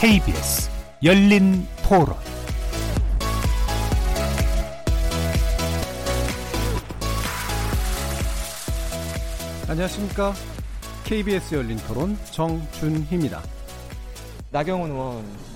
KBS 열린 토론. 안녕하십니까? KBS 열린 토론 정준희입니다. 나경원 의원. 뭐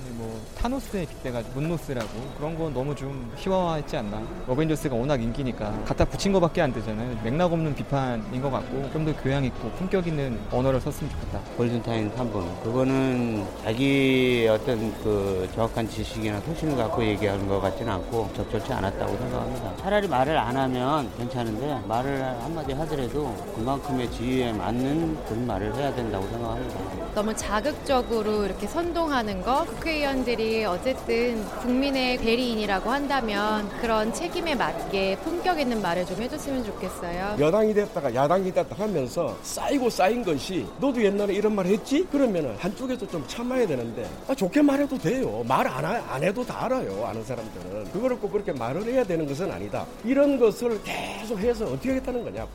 타노스에 빗대가지고 문노스라고 그런 건 너무 좀 희화화했지 않나. 어벤져스가 워낙 인기니까 갖다 붙인 거밖에 안 되잖아요. 맥락 없는 비판인 것 같고 좀 더 교양 있고 품격 있는 언어를 썼으면 좋겠다. 골든타임 3번. 그거는 자기 어떤 그 정확한 지식이나 소신을 갖고 얘기하는 것 같지는 않고 적절치 않았다고 생각합니다. 차라리 말을 안 하면 괜찮은데 말을 한마디 하더라도 그만큼의 지위에 맞는 그런 말을 해야 된다고 생각합니다 너무 자극적으로 이렇게 선동하는 거 국회의원들이 어쨌든 국민의 대리인이라고 한다면 그런 책임에 맞게 품격 있는 말을 좀 해줬으면 좋겠어요. 여당이 됐다가 야당이 됐다 하면서 쌓이고 쌓인 것이 너도 옛날에 이런 말 했지? 그러면 한쪽에서 좀 참아야 되는데 아, 좋게 말해도 돼요. 말안 안 해도 다 알아요. 아는 사람들은. 그거를 꼭 그렇게 말을 해야 되는 것은 아니다. 이런 것을 계속 해서 어떻게 하겠다는 거냐.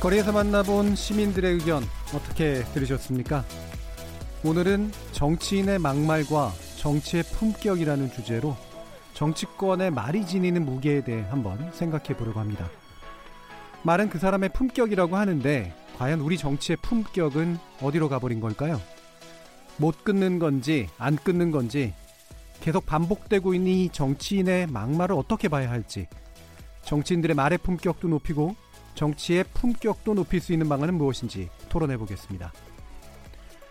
거리에서 만나본 시민들의 의견 어떻게 들으셨습니까? 오늘은 정치인의 막말과 정치의 품격이라는 주제로 정치권의 말이 지니는 무게에 대해 한번 생각해 보려고 합니다. 말은 그 사람의 품격이라고 하는데 과연 우리 정치의 품격은 어디로 가버린 걸까요? 못 끊는 건지 안 끊는 건지 계속 반복되고 있는 이 정치인의 막말을 어떻게 봐야 할지 정치인들의 말의 품격도 높이고 정치의 품격도 높일 수 있는 방안은 무엇인지 토론해 보겠습니다.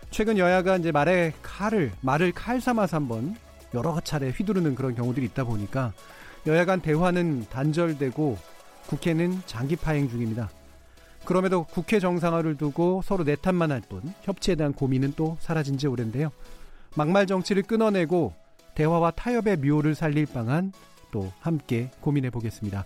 최근 여야가 이제 말에 칼을 말을 칼 삼아서 한번 여러 차례 휘두르는 그런 경우들이 있다 보니까 여야 간 대화는 단절되고 국회는 장기 파행 중입니다. 그럼에도 국회 정상화를 두고 서로 내탓만 할 뿐 협치에 대한 고민은 또 사라진 지 오랜데요. 막말 정치를 끊어내고 대화와 타협의 묘를 살릴 방안 또 함께 고민해 보겠습니다.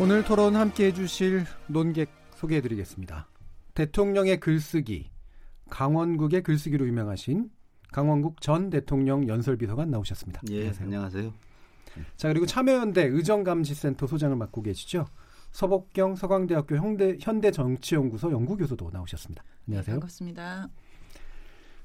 오늘 토론 함께 해주실 논객 소개해드리겠습니다. 대통령의 글쓰기, 강원국의 글쓰기로 유명하신 강원국 전 대통령 연설비서관 나오셨습니다. 예, 안녕하세요. 안녕하세요. 자 그리고 참여연대 의정감시센터 소장을 맡고 계시죠. 서복경 서강대학교 현대, 현대정치연구소 연구교수도 나오셨습니다. 안녕하세요. 네, 반갑습니다.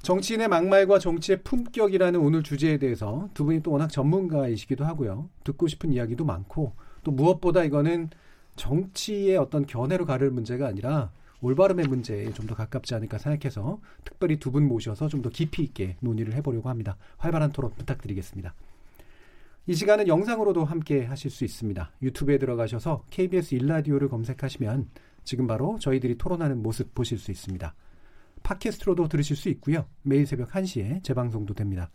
정치인의 막말과 정치의 품격이라는 오늘 주제에 대해서 두 분이 또 워낙 전문가이시기도 하고요. 듣고 싶은 이야기도 많고 또 무엇보다 이거는 정치의 어떤 견해로 가를 문제가 아니라 올바름의 문제에 좀 더 가깝지 않을까 생각해서 특별히 두 분 모셔서 좀 더 깊이 있게 논의를 해보려고 합니다. 활발한 토론 부탁드리겠습니다. 이 시간은 영상으로도 함께 하실 수 있습니다. 유튜브에 들어가셔서 KBS 일라디오를 검색하시면 지금 바로 저희들이 토론하는 모습 보실 수 있습니다. 팟캐스트로도 들으실 수 있고요. 매일 새벽 1시에 재방송도 됩니다.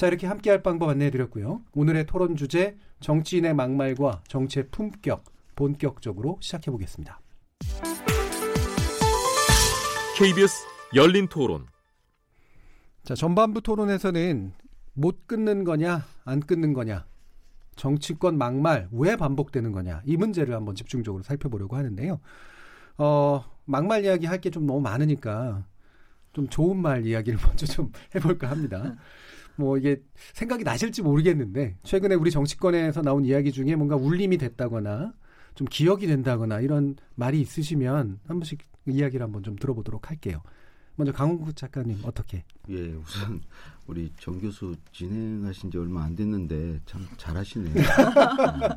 자, 이렇게 함께 할 방법 안내해 드렸고요. 오늘의 토론 주제 정치인의 막말과 정치의 품격 본격적으로 시작해 보겠습니다. KBS 열린 토론. 자, 전반부 토론에서는 못 끊는 거냐, 안 끊는 거냐, 정치권 막말 왜 반복되는 거냐, 이 문제를 한번 집중적으로 살펴보려고 하는데요. 어, 막말 이야기 할 게 좀 너무 많으니까 좀 좋은 말 이야기를 먼저 좀 해볼까 합니다. 뭐 이게 생각이 나실지 모르겠는데 최근에 우리 정치권에서 나온 이야기 중에 뭔가 울림이 됐다거나 좀 기억이 된다거나 이런 말이 있으시면 한 번씩 이야기를 한번 좀 들어보도록 할게요. 먼저 강훈구 작가님 어떻게? 예, 우선 우리 정 교수 진행하신 지 얼마 안 됐는데 참 잘하시네요. 네,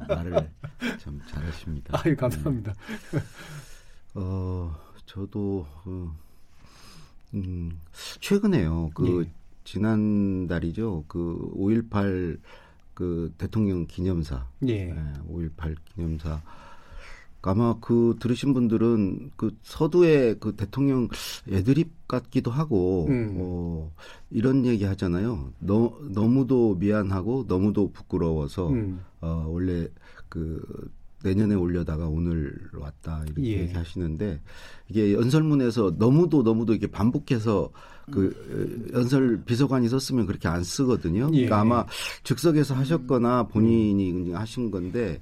말을 참 잘하십니다. 아유 감사합니다. 네. 어, 저도 어, 음, 최근에요. 그 예. 지난달이죠. 그 5.18 그 대통령 기념사. 예. 네, 5.18 기념사. 아마 그 들으신 분들은 그 서두에 그 대통령 애드립 같기도 하고 음. 어 이런 얘기 하잖아요. 너 너무도 미안하고 너무도 부끄러워서 음. 어 원래 그 내년에 올려다가 오늘 왔다 이렇게 예. 얘기하시는데 이게 연설문에서 너무도 너무도 이렇게 반복해서 그 어, 연설 비서관이 썼으면 그렇게 안 쓰거든요. 예. 그러니까 아마 즉석에서 하셨거나 본인이 하신 건데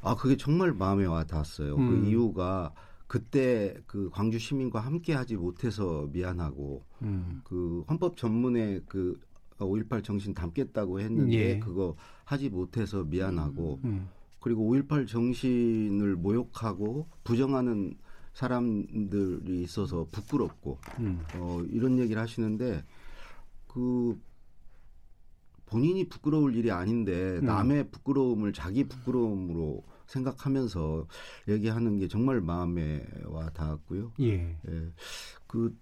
아 그게 정말 마음에 와 닿았어요. 음. 그 이유가 그때 그 광주 시민과 함께 하지 못해서 미안하고 음. 그 헌법 전문에 그 5.18 정신 담겠다고 했는데 예. 그거 하지 못해서 미안하고 음. 그리고 5.18 정신을 모욕하고 부정하는 사람들이 있어서 부끄럽고 음. 어, 이런 얘기를 하시는데 그 본인이 부끄러울 일이 아닌데 음. 남의 부끄러움을 자기 부끄러움으로 생각하면서 얘기하는 게 정말 마음에 와 닿았고요. 예. 예. 그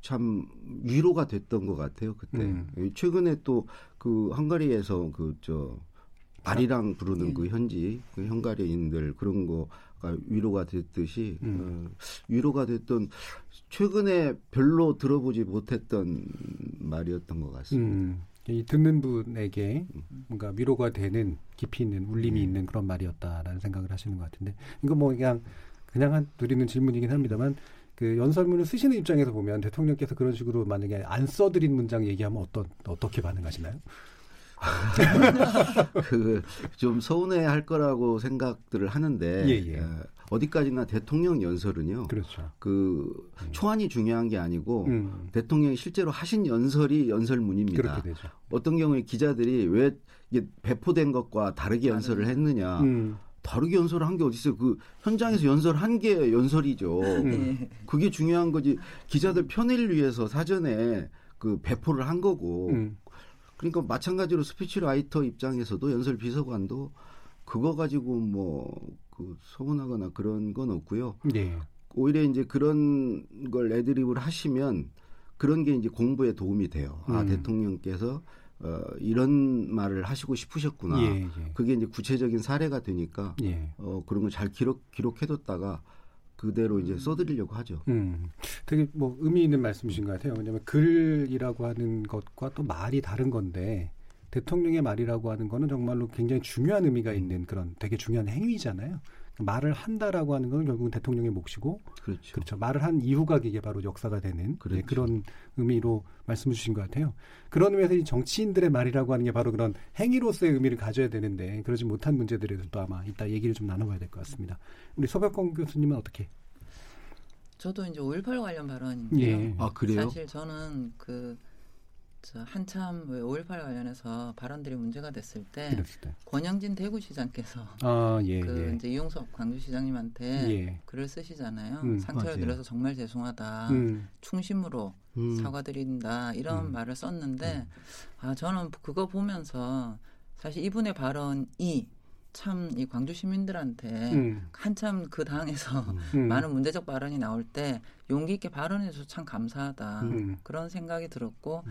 참 위로가 됐던 것 같아요 그때. 음. 예, 최근에 또 그 헝가리에서 그 저 아리랑 부르는 예. 그 현지 그 헝가리인들 그런 거 가 위로가 됐듯이 음. 어, 위로가 됐던 최근에 별로 들어보지 못했던 말이었던 것 같습니다. 음. 이 듣는 분에게 뭔가 위로가 되는 깊이 있는 울림이 있는 그런 말이었다라는 생각을 하시는 것 같은데 이거 뭐 그냥 그냥 한 드리는 질문이긴 합니다만 그 연설문을 쓰시는 입장에서 보면 대통령께서 그런 식으로 만약에 안 써드린 문장 얘기하면 어떤 어떻게 반응하시나요? 그 좀 서운해할 거라고 생각들을 하는데 예, 예. 어, 어디까지나 대통령 연설은요. 그렇죠. 그 초안이 중요한 게 아니고 음. 대통령이 실제로 하신 연설이 연설문입니다. 그렇게 되죠. 어떤 경우에 기자들이 왜 이게 배포된 것과 다르게 연설을 했느냐. 음. 다르게 연설을 한 게 어디 있어요? 그 현장에서 연설한 게 연설이죠. 음. 그게 중요한 거지. 기자들 편의를 위해서 사전에 그 배포를 한 거고. 음. 그러니까 마찬가지로 speech writer 입장에서도 연설 비서관도 그거 가지고 뭐그 서운하거나 그런 건 없고요. 예. 오히려 이제 그런 걸 애드립을 하시면 그런 게 이제 공부에 도움이 돼요. 아 음. 대통령께서 어, 이런 말을 하시고 싶으셨구나. 예, 예. 그게 이제 구체적인 사례가 되니까 예. 어, 그런 걸 잘 기록 기록해뒀다가 그대로 이제 써드리려고 하죠. 음, 되게 뭐 의미 있는 말씀이신 것 같아요. 왜냐하면 글이라고 하는 것과 또 말이 다른 건데 대통령의 말이라고 하는 거는 정말로 굉장히 중요한 의미가 있는 그런 되게 중요한 행위잖아요. 말을 한다라고 하는 건 결국은 대통령의 몫이고 그렇죠. 그렇죠. 말을 한 이후가 이게 바로 역사가 되는 네, 그렇죠. 그런 의미로 말씀을 주신 것 같아요. 그런 의미에서 이 정치인들의 말이라고 하는 게 바로 그런 행위로서의 의미를 가져야 되는데 그러지 못한 문제들에 대해서도 아마 이따 얘기를 좀 나눠봐야 될 것 같습니다. 우리 소백권 교수님은 어떻게? 저도 이제 5.18 관련 발언인데요. 예. 아 그래요? 사실 저는 그, 저 한참 왜 5.18 관련해서 발언들이 문제가 됐을 때 때. 권영진 대구시장께서 아, 예, 그 예. 이제 이용석 광주시장님한테 예. 글을 쓰시잖아요. 음, 상처를 맞아요. 드려서 정말 죄송하다. 음, 충심으로 음. 사과드린다 이런 음. 말을 썼는데 아 저는 그거 보면서 사실 이분의 발언이 참 이 광주 시민들한테 음, 한참 그 당에서 음. 많은 문제적 발언이 나올 때 용기 있게 발언해서 참 감사하다 음. 그런 생각이 들었고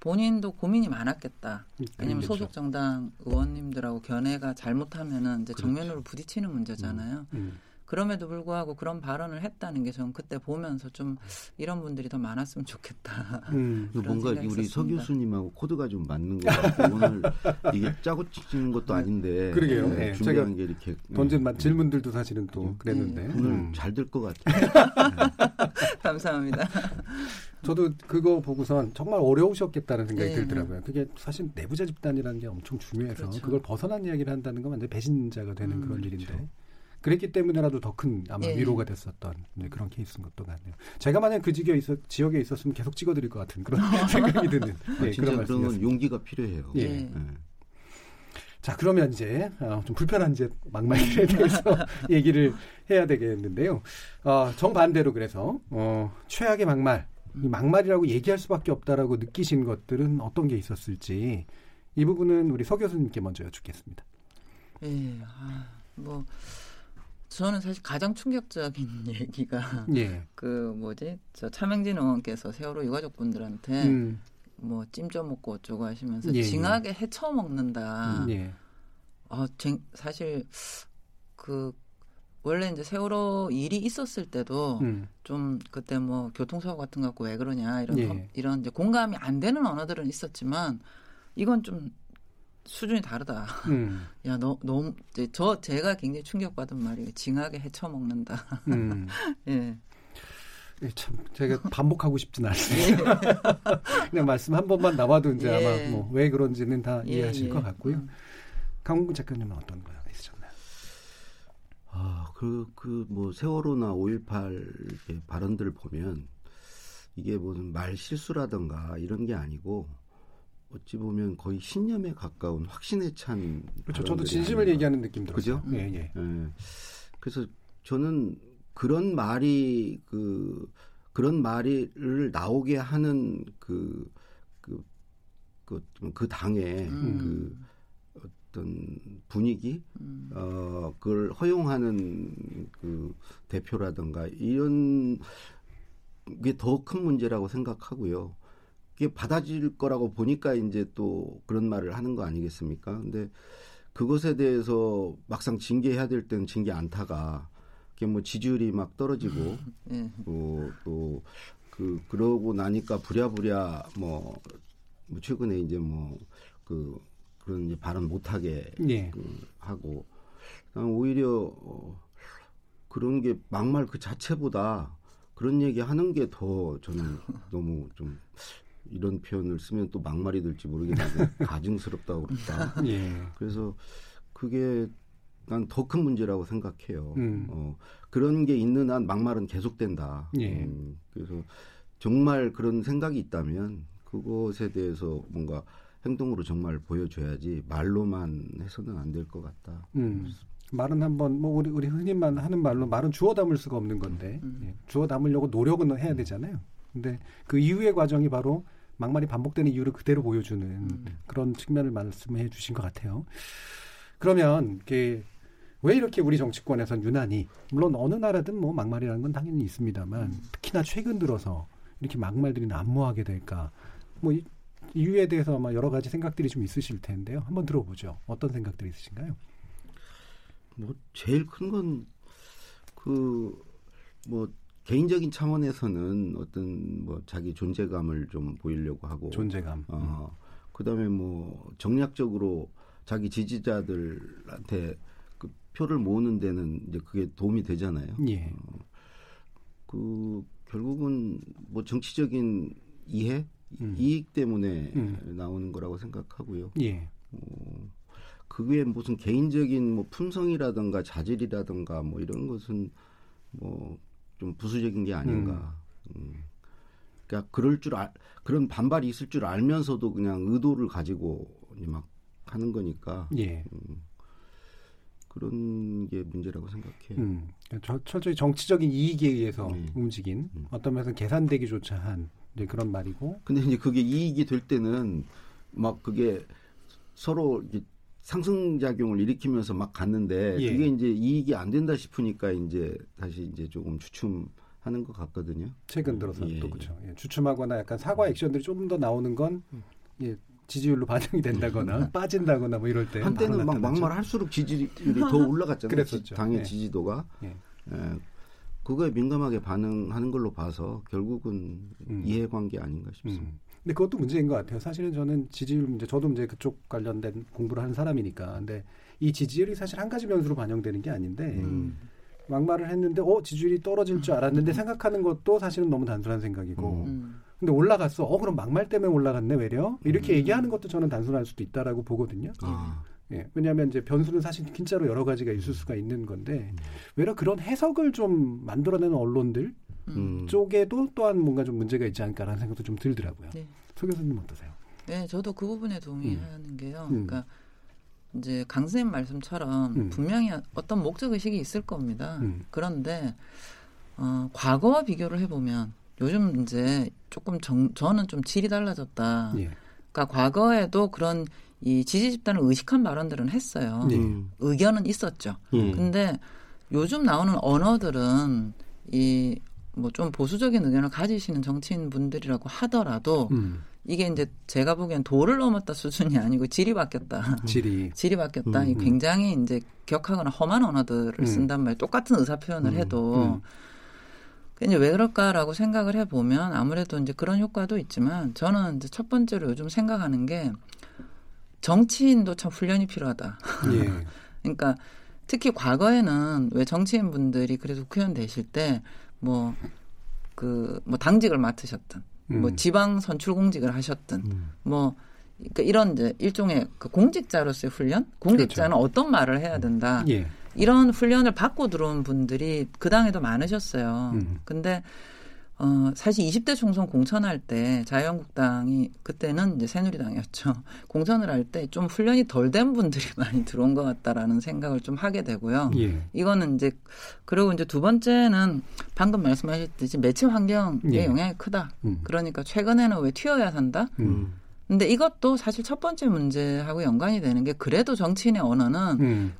본인도 고민이 많았겠다. 왜냐하면 그렇죠. 소속 정당 의원님들하고 견해가 잘못하면은 이제 정면으로 부딪히는 문제잖아요. 음. 그럼에도 불구하고 그런 발언을 했다는 게 저는 그때 보면서 좀 이런 분들이 더 많았으면 좋겠다. 음. 뭔가 우리 서 있었습니다. 교수님하고 코드가 좀 맞는 것 같고 오늘 이게 짜고 치는 것도 아닌데 그러게요. 네, 네, 준비한 제가 게 이렇게 던진 네. 마- 질문들도 사실은 또 그랬는데 네. 오늘 음. 잘될 것 같아요. 감사합니다. 저도 그거 보고선 정말 어려우셨겠다는 생각이 네. 들더라고요. 그게 사실 내부자 집단이라는 게 엄청 중요해서 그렇죠. 그걸 벗어난 이야기를 한다는 건 완전 배신자가 되는 음, 그런 일인데 그랬기 때문에라도 더 큰 아마 예. 위로가 됐었던 네, 그런 케이스인 것도 같네요. 제가 만약 그 지역에, 있었, 지역에 있었으면 계속 찍어드릴 것 같은 그런 생각이 드는 아, 네, 진짜 그런 말씀이었습니다. 용기가 필요해요. 예. 예. 네. 자 그러면 이제 어, 좀 불편한 이제 막말에 대해서 얘기를 해야 되겠는데요. 어, 정반대로 그래서 어, 최악의 막말, 이 막말이라고 얘기할 수밖에 없다라고 느끼신 것들은 어떤 게 있었을지 이 부분은 우리 서 교수님께 먼저 여쭙겠습니다. 예, 아, 뭐 저는 사실 가장 충격적인 얘기가 예. 그 뭐지 저 차명진 의원께서 세월호 유가족분들한테 음, 뭐찜좀 먹고 어쩌고 하시면서 예, 예. 징하게 헤쳐 먹는다. 예. 아, 쟁- 사실 그 원래 이제 세월호 일이 있었을 때도 음, 좀 그때 뭐 교통사고 같은 거 갖고 왜 그러냐 이런 예. 험- 이런 이제 공감이 안 되는 언어들은 있었지만 이건 좀 수준이 다르다. 음. 야, 너, 너무, 저, 제가 굉장히 충격받은 말이 징하게 헤쳐먹는다. 음. 예. 예, 참 제가 반복하고 싶진 않습니다. 예. 그냥 말씀 한 번만 나와도 이제 예. 아마 뭐 왜 그런지는 다 예, 이해하실 예. 것 같고요. 음. 강훈 작가님은 어떤 거요 있으셨나요? 아, 그, 그, 뭐, 세월호나 5.18 발언들을 보면 이게 무슨 말 실수라든가 이런 게 아니고 어찌 보면 거의 신념에 가까운 확신에 찬 그렇죠. 저도 진심을 아닌가. 얘기하는 느낌 들었어요. 그죠? 예, 예. 예. 그래서 저는 그런 말이 그 그런 말을 나오게 하는 그 그 그, 그, 그 당의 음. 그 어떤 분위기 음. 어 그걸 허용하는 그 대표라든가 이런 게 더 큰 문제라고 생각하고요. 그게 받아질 거라고 보니까 이제 또 그런 말을 하는 거 아니겠습니까? 근데 그것에 대해서 막상 징계해야 될 때는 징계 안타가 그게 뭐 지지율이 막 떨어지고 네. 또그 그러고 나니까 부랴부랴 뭐, 뭐 최근에 이제 뭐 그 그런 이제 발언 못하게 네. 그 하고 오히려 어, 그런 게 막말 그 자체보다 그런 얘기 하는 게 더 저는 너무 좀 이런 표현을 쓰면 또 막말이 될지 모르겠는데 가증스럽다고 그럴까. 예. 그래서 그게 난 더 큰 문제라고 생각해요. 음. 어, 그런 게 있는 한 막말은 계속된다. 예. 음, 그래서 정말 그런 생각이 있다면 그것에 대해서 뭔가 행동으로 정말 보여줘야지 말로만 해서는 안 될 것 같다. 음. 말은 한번 뭐 우리 우리 흔히만 하는 말로 말은 주워 담을 수가 없는 건데 음. 예. 주워 담으려고 노력은 해야 되잖아요. 근데 그 이후의 과정이 바로 막말이 반복되는 이유를 그대로 보여주는 음. 그런 측면을 말씀해 주신 것 같아요. 그러면 왜 이렇게 우리 정치권에선 유난히 물론 어느 나라든 뭐 막말이라는 건 당연히 있습니다만 음. 특히나 최근 들어서 이렇게 막말들이 난무하게 될까 뭐 이유에 대해서 아마 여러 가지 생각들이 좀 있으실 텐데요. 한번 들어보죠. 어떤 생각들이 있으신가요? 뭐 제일 큰 건 그 뭐 개인적인 차원에서는 어떤 뭐 자기 존재감을 좀 보이려고 하고 존재감. 어, 음. 그다음에 뭐 정략적으로 자기 지지자들한테 그 표를 모으는 데는 이제 그게 도움이 되잖아요. 예. 어, 그 결국은 뭐 정치적인 이해, 음. 이익 때문에 음. 나오는 거라고 생각하고요. 예. 어, 그게 무슨 개인적인 뭐 품성이라든가 자질이라든가 뭐 이런 것은 뭐 좀 부수적인 게 아닌가. 음. 음. 그러니까 그럴 줄 알, 그런 반발이 있을 줄 알면서도 그냥 의도를 가지고 막 하는 거니까. 예. 음. 그런 게 문제라고 생각해요. 음. 그러니까 철저히 정치적인 이익에 의해서 네. 움직인 음. 어떤 면에서 계산되기조차 한 그런 말이고. 근데 이제 그게 이익이 될 때는 막 그게 서로 상승작용을 일으키면서 막 갔는데 예. 그게 이제 이익이 안 된다 싶으니까 이제 다시 이제 조금 주춤 하는 것 같거든요. 최근 들어서 예. 또 그렇죠. 예. 주춤하거나 약간 사과 액션들이 좀더 나오는 건 예, 지지율로 반영이 된다거나 음. 빠진다거나 뭐 이럴 때 한때는 막 막말 할수록 지지율이 더 올라갔잖아요. 그랬었죠. 당의 예. 지지도가. 예. 예. 그거에 민감하게 반응하는 걸로 봐서 결국은 음. 이해관계 아닌가 싶습니다. 음. 근데 그것도 문제인 것 같아요. 사실은 저는 지지율 문제, 저도 이제 그쪽 관련된 공부를 하는 사람이니까. 근데 이 지지율이 사실 한 가지 변수로 반영되는 게 아닌데, 음. 막말을 했는데, 어, 지지율이 떨어질 줄 알았는데 생각하는 것도 사실은 너무 단순한 생각이고, 음. 근데 올라갔어. 어, 그럼 막말 때문에 올라갔네, 외려? 이렇게 음. 얘기하는 것도 저는 단순할 수도 있다라고 보거든요. 아. 예, 왜냐하면 이제 변수는 사실 진짜로 여러 가지가 있을 수가 있는 건데, 외려 그런 해석을 좀 만들어내는 언론들, 음. 쪽에도 또한 뭔가 좀 문제가 있지 않을까라는 생각도 좀 들더라고요. 네. 소 교수님 어떠세요? 네, 저도 그 부분에 동의하는 음. 게요. 음. 그러니까 이제 강 선생님 말씀처럼 음. 분명히 어떤 목적 의식이 있을 겁니다. 음. 그런데 어, 과거와 비교를 해보면 요즘 이제 조금 정, 저는 좀 질이 달라졌다. 예. 그러니까 과거에도 그런 이 지지 집단을 의식한 발언들은 했어요. 예. 의견은 있었죠. 예. 근데 요즘 나오는 언어들은 이 뭐 좀 보수적인 의견을 가지시는 정치인 분들이라고 하더라도 음. 이게 이제 제가 보기엔 도를 넘었다 수준이 아니고 질이 바뀌었다. 질이. 질이 바뀌었다. 음, 음. 굉장히 이제 격하거나 험한 언어들을 음. 쓴단 말이에요. 똑같은 의사 표현을 음, 해도. 음. 이제 왜 그럴까라고 생각을 해보면 아무래도 이제 그런 효과도 있지만 저는 이제 첫 번째로 요즘 생각하는 게 정치인도 참 훈련이 필요하다. 예. 그러니까 특히 과거에는 왜 정치인 분들이 그래도 국회의원 되실 때 뭐 그 뭐 당직을 맡으셨던 음. 뭐 지방 선출 공직을 하셨든 음. 뭐 그러니까 이런 이제 일종의 그 공직자로서의 훈련, 공직자는 그렇죠. 어떤 말을 해야 된다. 예. 이런 훈련을 받고 들어온 분들이 그 당에도 많으셨어요. 음. 근데 어, 사실 20대 총선 공천할 때 자유한국당이 그때는 이제 새누리당이었죠. 공천을 할 때 좀 훈련이 덜 된 분들이 많이 들어온 것 같다라는 생각을 좀 하게 되고요. 예. 이거는 이제 그리고 이제 두 번째는 방금 말씀하셨듯이 매체 환경의 예. 영향이 크다. 음. 그러니까 최근에는 왜 튀어야 산다? 음. 근데 이것도 사실 첫 번째 문제하고 연관이 되는 게 그래도 정치인의 언어는 음.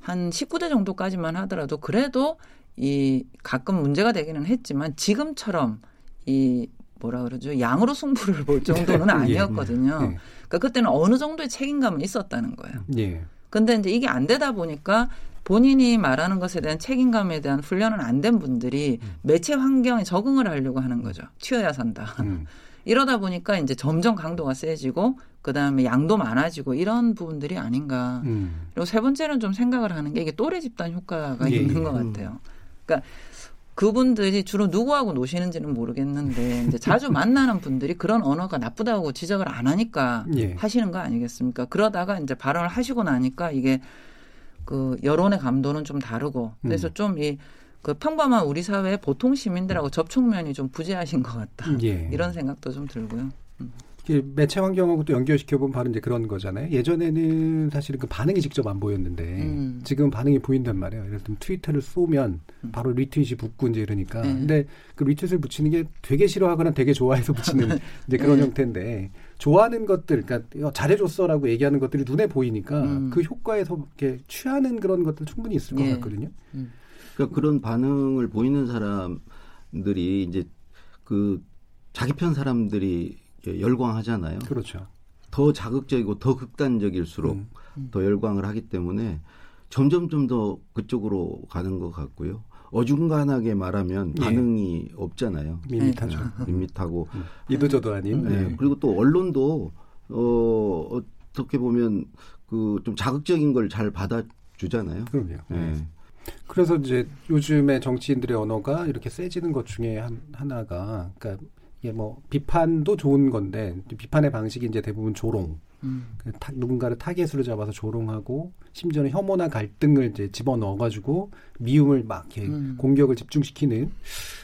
한 19대 정도까지만 하더라도 그래도 이 가끔 문제가 되기는 했지만 지금처럼 이 뭐라 그러죠 양으로 승부를 볼 정도는 예. 아니었거든요. 예. 그러니까 그때는 어느 정도의 책임감은 있었다는 거예요. 예. 근데 이제 이게 안 되다 보니까 본인이 말하는 것에 대한 책임감에 대한 훈련은 안 된 분들이 음. 매체 환경에 적응을 하려고 하는 거죠. 튀어야 산다. 음. 이러다 보니까 이제 점점 강도가 세지고 그다음에 양도 많아지고 이런 부분들이 아닌가. 음. 그리고 세 번째는 좀 생각을 하는 게 이게 또래 집단 효과가 예, 있는 예. 것 같아요. 그러니까 그분들이 주로 누구하고 노시는지는 모르겠는데 이제 자주 만나는 분들이 그런 언어가 나쁘다고 지적을 안 하니까 예. 하시는 거 아니겠습니까? 그러다가 이제 발언을 하시고 나니까 이게 그 여론의 감도는 좀 다르고 그래서 음. 좀이 그 평범한 우리 사회의 보통 시민들하고 접촉면이 좀 부재하신 것 같다. 예. 이런 생각도 좀 들고요. 음. 매체 환경하고 또 연결시켜 보면 바로 이제 그런 거잖아요. 예전에는 사실은 그 반응이 직접 안 보였는데 음. 지금 반응이 보인단 말이에요. 예를 들면 트위터를 쏘면 음. 바로 리트윗이 붙고 이제 이러니까. 네. 근데 그 리트윗을 붙이는 게 되게 싫어하거나 되게 좋아해서 붙이는 이제 그런 네. 형태인데 좋아하는 것들, 그러니까 잘해줬어라고 얘기하는 것들이 눈에 보이니까 음. 그 효과에서 이렇게 취하는 그런 것들 충분히 있을 것 네. 같거든요. 음. 그러니까 그런 반응을 보이는 사람들이 이제 그 자기 편 사람들이 열광하잖아요. 그렇죠. 더 자극적이고 더 극단적일수록 음. 음. 더 열광을 하기 때문에 점점 좀 더 그쪽으로 가는 것 같고요. 어중간하게 말하면 예. 반응이 예. 없잖아요. 밋밋하죠. 네. 밋밋하고 음. 이도저도 아닌. 네. 네. 그리고 또 언론도 어 어떻게 보면 그 좀 자극적인 걸 잘 받아주잖아요. 그럼요. 네. 그래서 이제 요즘에 정치인들의 언어가 이렇게 세지는 것 중에 한, 하나가 그러니까 이게 뭐 비판도 좋은 건데 비판의 방식이 이제 대부분 조롱. 음. 그 타, 누군가를 타겟으로 잡아서 조롱하고 심지어는 혐오나 갈등을 이제 집어 넣어가지고 미움을 막 이렇게 음. 공격을 집중시키는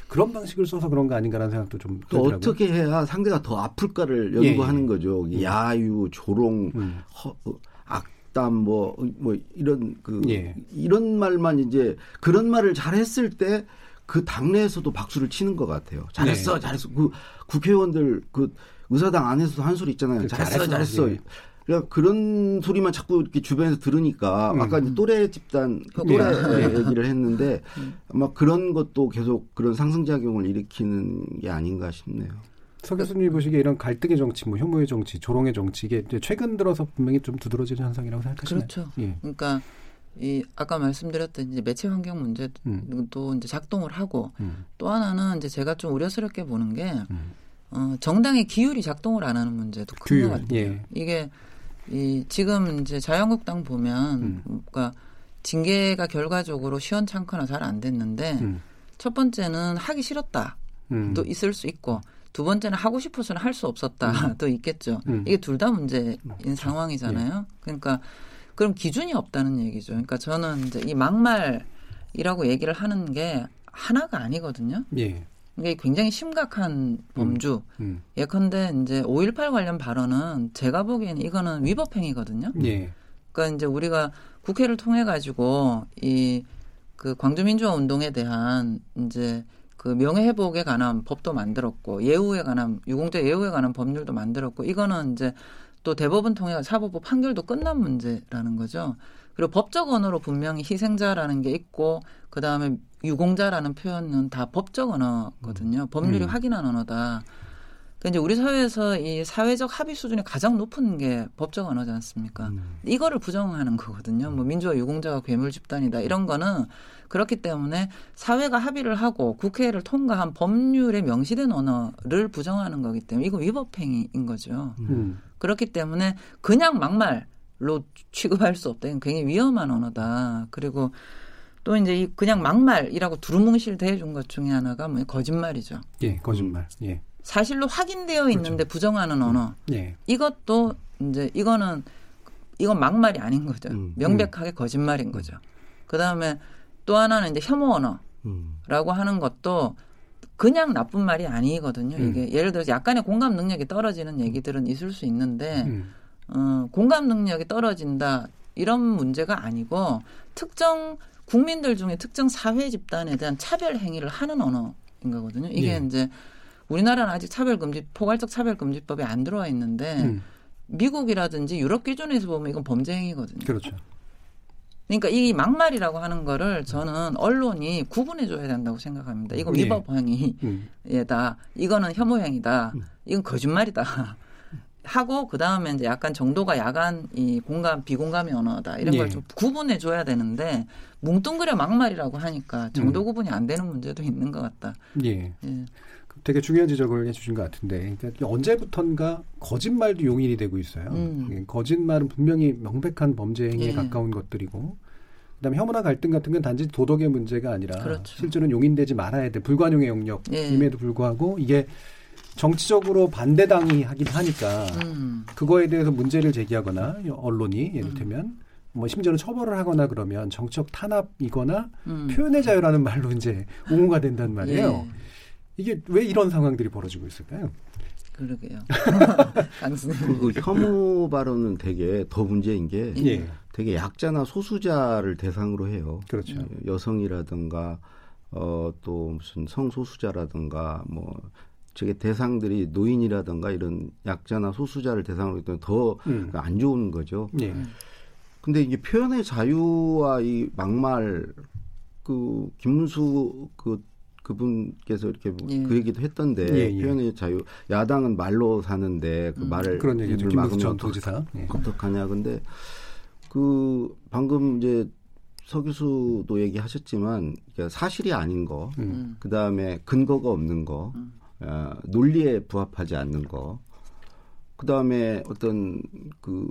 그런 방식을 써서 그런 거 아닌가라는 생각도 좀 들더라고요. 어떻게 해야 상대가 더 아플까를 연구하는 예. 거죠. 음. 야유, 조롱, 음. 허, 악 담 뭐, 뭐 이런 그 예. 이런 말만 이제 그런 말을 잘했을 때 그 당내에서도 박수를 치는 것 같아요. 잘했어, 네. 잘했어. 그 국회의원들 그 의사당 안에서도 한 소리 있잖아요. 잘했어, 잘했어. 예. 그러니까 그런 소리만 자꾸 이렇게 주변에서 들으니까 음. 아까 이제 또래 집단 또래 네. 얘기를 했는데 음. 아마 그런 것도 계속 그런 상승작용을 일으키는 게 아닌가 싶네요. 서 교수님이 보시기에 이런 갈등의 정치, 뭐 혐오의 정치, 조롱의 정치 이게 최근 들어서 분명히 좀 두드러지는 현상이라고 생각하시나요? 그렇죠. 예. 그러니까 이 아까 말씀드렸던 이제 매체 환경 문제도 음. 이제 작동을 하고 음. 또 하나는 이제 제가 좀 우려스럽게 보는 게 음. 어, 정당의 기율이 작동을 안 하는 문제도 큰 것 같아요. 예. 이게 이 지금 이제 자유한국당 보면 음. 그러니까 징계가 결과적으로 시원찮거나 잘 안 됐는데 음. 첫 번째는 하기 싫었다. 음. 또 있을 수 있고 두 번째는 하고 싶어서는 할 수 없었다. 또 있겠죠. 이게 둘 다 문제인 그렇죠. 상황이잖아요. 예. 그러니까 그럼 기준이 없다는 얘기죠. 그러니까 저는 이제 이 막말이라고 얘기를 하는 게 하나가 아니거든요. 예. 이게 굉장히 심각한 범주. 음, 음. 예컨대 이제 5.18 관련 발언은 제가 보기에는 이거는 위법행위거든요. 예. 그러니까 이제 우리가 국회를 통해 가지고 이 그 광주민주화 운동에 대한 이제 그 명예회복에 관한 법도 만들었고 예우에 관한 유공자 예우에 관한 법률도 만들었고 이거는 이제 또 대법원 통해 사법부 판결도 끝난 문제라는 거죠. 그리고 법적 언어로 분명히 희생자라는 게 있고 그 다음에 유공자라는 표현은 다 법적 언어거든요. 법률이 음. 확인한 언어다. 그 이제 우리 사회에서 이 사회적 합의 수준이 가장 높은 게 법적 언어지 않습니까? 음. 이거를 부정하는 거거든요. 뭐 민주화 유공자가 괴물 집단이다 이런 거는 그렇기 때문에 사회가 합의를 하고 국회를 통과한 법률에 명시된 언어를 부정하는 거기 때문에 이거 위법행위인 거죠. 음. 그렇기 때문에 그냥 막말 로 취급할 수 없다. 이건 굉장히 위험한 언어다. 그리고 또 이제 이 그냥 막말이라고 두루뭉실 대해준 것 중에 하나가 뭐 거짓말이죠. 예, 거짓말. 예. 사실로 확인되어 있는데 그렇죠. 부정하는 언어. 예. 이것도 이제 이거는 이건 막말이 아닌 거죠. 음. 명백하게 음. 거짓말인 거죠. 그 다음에 또 하나는 이제 혐오 언어라고 음. 하는 것도 그냥 나쁜 말이 아니거든요. 음. 이게 예를 들어서 약간의 공감 능력이 떨어지는 얘기들은 있을 수 있는데 음. 어, 공감 능력이 떨어진다 이런 문제가 아니고 특정 국민들 중에 특정 사회 집단에 대한 차별 행위를 하는 언어인 거거든요. 이게 예. 이제 우리나라는 아직 차별 금지 포괄적 차별 금지법이 안 들어와 있는데 음. 미국이라든지 유럽 기준에서 보면 이건 범죄 행위거든요. 그렇죠. 그러니까 이 막말이라고 하는 거를 저는 언론이 구분해 줘야 된다고 생각합니다. 이건 예. 위법 행위다. 음. 이거는 혐오 행위다. 음. 이건 거짓말이다. 하고 그 다음에 이제 약간 정도가 야간 이 공감 비공감의 언어다 이런 걸좀 예. 구분해 줘야 되는데 뭉뚱그려 막말이라고 하니까 정도 음. 구분이 안 되는 문제도 있는 것 같다. 예. 예. 되게 중요한 지적을 해주신 것 같은데 그러니까 언제부턴가 거짓말도 용인이 되고 있어요. 음. 예, 거짓말은 분명히 명백한 범죄 행위에 예. 가까운 것들이고 그다음에 혐오나 갈등 같은 건 단지 도덕의 문제가 아니라 그렇죠. 실제로는 용인되지 말아야 돼 불관용의 영역임에도 예. 불구하고 이게 정치적으로 반대당이 하긴 하니까 음. 그거에 대해서 문제를 제기하거나 언론이 예를 들면 음. 뭐 심지어는 처벌을 하거나 그러면 정치적 탄압이거나 음. 표현의 자유라는 말로 이제 옹호가 된단 말이에요. 예. 이게 왜 이런 상황들이 벌어지고 있을까요? 그러게요. 그 혐오 발언은 되게 더 문제인 게 예. 되게 약자나 소수자를 대상으로 해요. 그렇죠. 여성이라든가 어, 또 무슨 성소수자라든가 뭐 저게 대상들이 노인이라든가 이런 약자나 소수자를 대상으로 했더니 더안 음. 좋은 거죠. 예. 근데 이게 표현의 자유와 이 막말 그 김문수 그 그분께서 이렇게 뭐 예. 그 얘기도 했던데 예, 예. 표현의 자유 야당은 말로 사는데 그 음, 말을 그런 얘기죠. 막으면 도지사 예. 어떡하냐 근데 그 방금 이제 서 교수도 얘기하셨지만 사실이 아닌 거, 음. 그 다음에 근거가 없는 거, 음. 어, 논리에 부합하지 않는 거, 그 다음에 어떤 그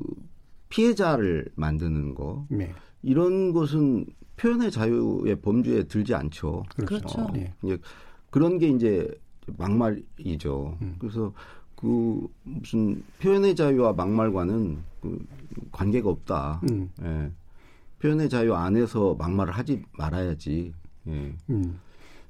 피해자를 만드는 거, 네. 이런 것은 표현의 자유의 범주에 들지 않죠. 그렇죠. 네. 이제 그런 게 이제 막말이죠. 음. 그래서 그 무슨 표현의 자유와 막말과는 그 관계가 없다. 음. 예. 표현의 자유 안에서 막말을 하지 말아야지. 예. 음.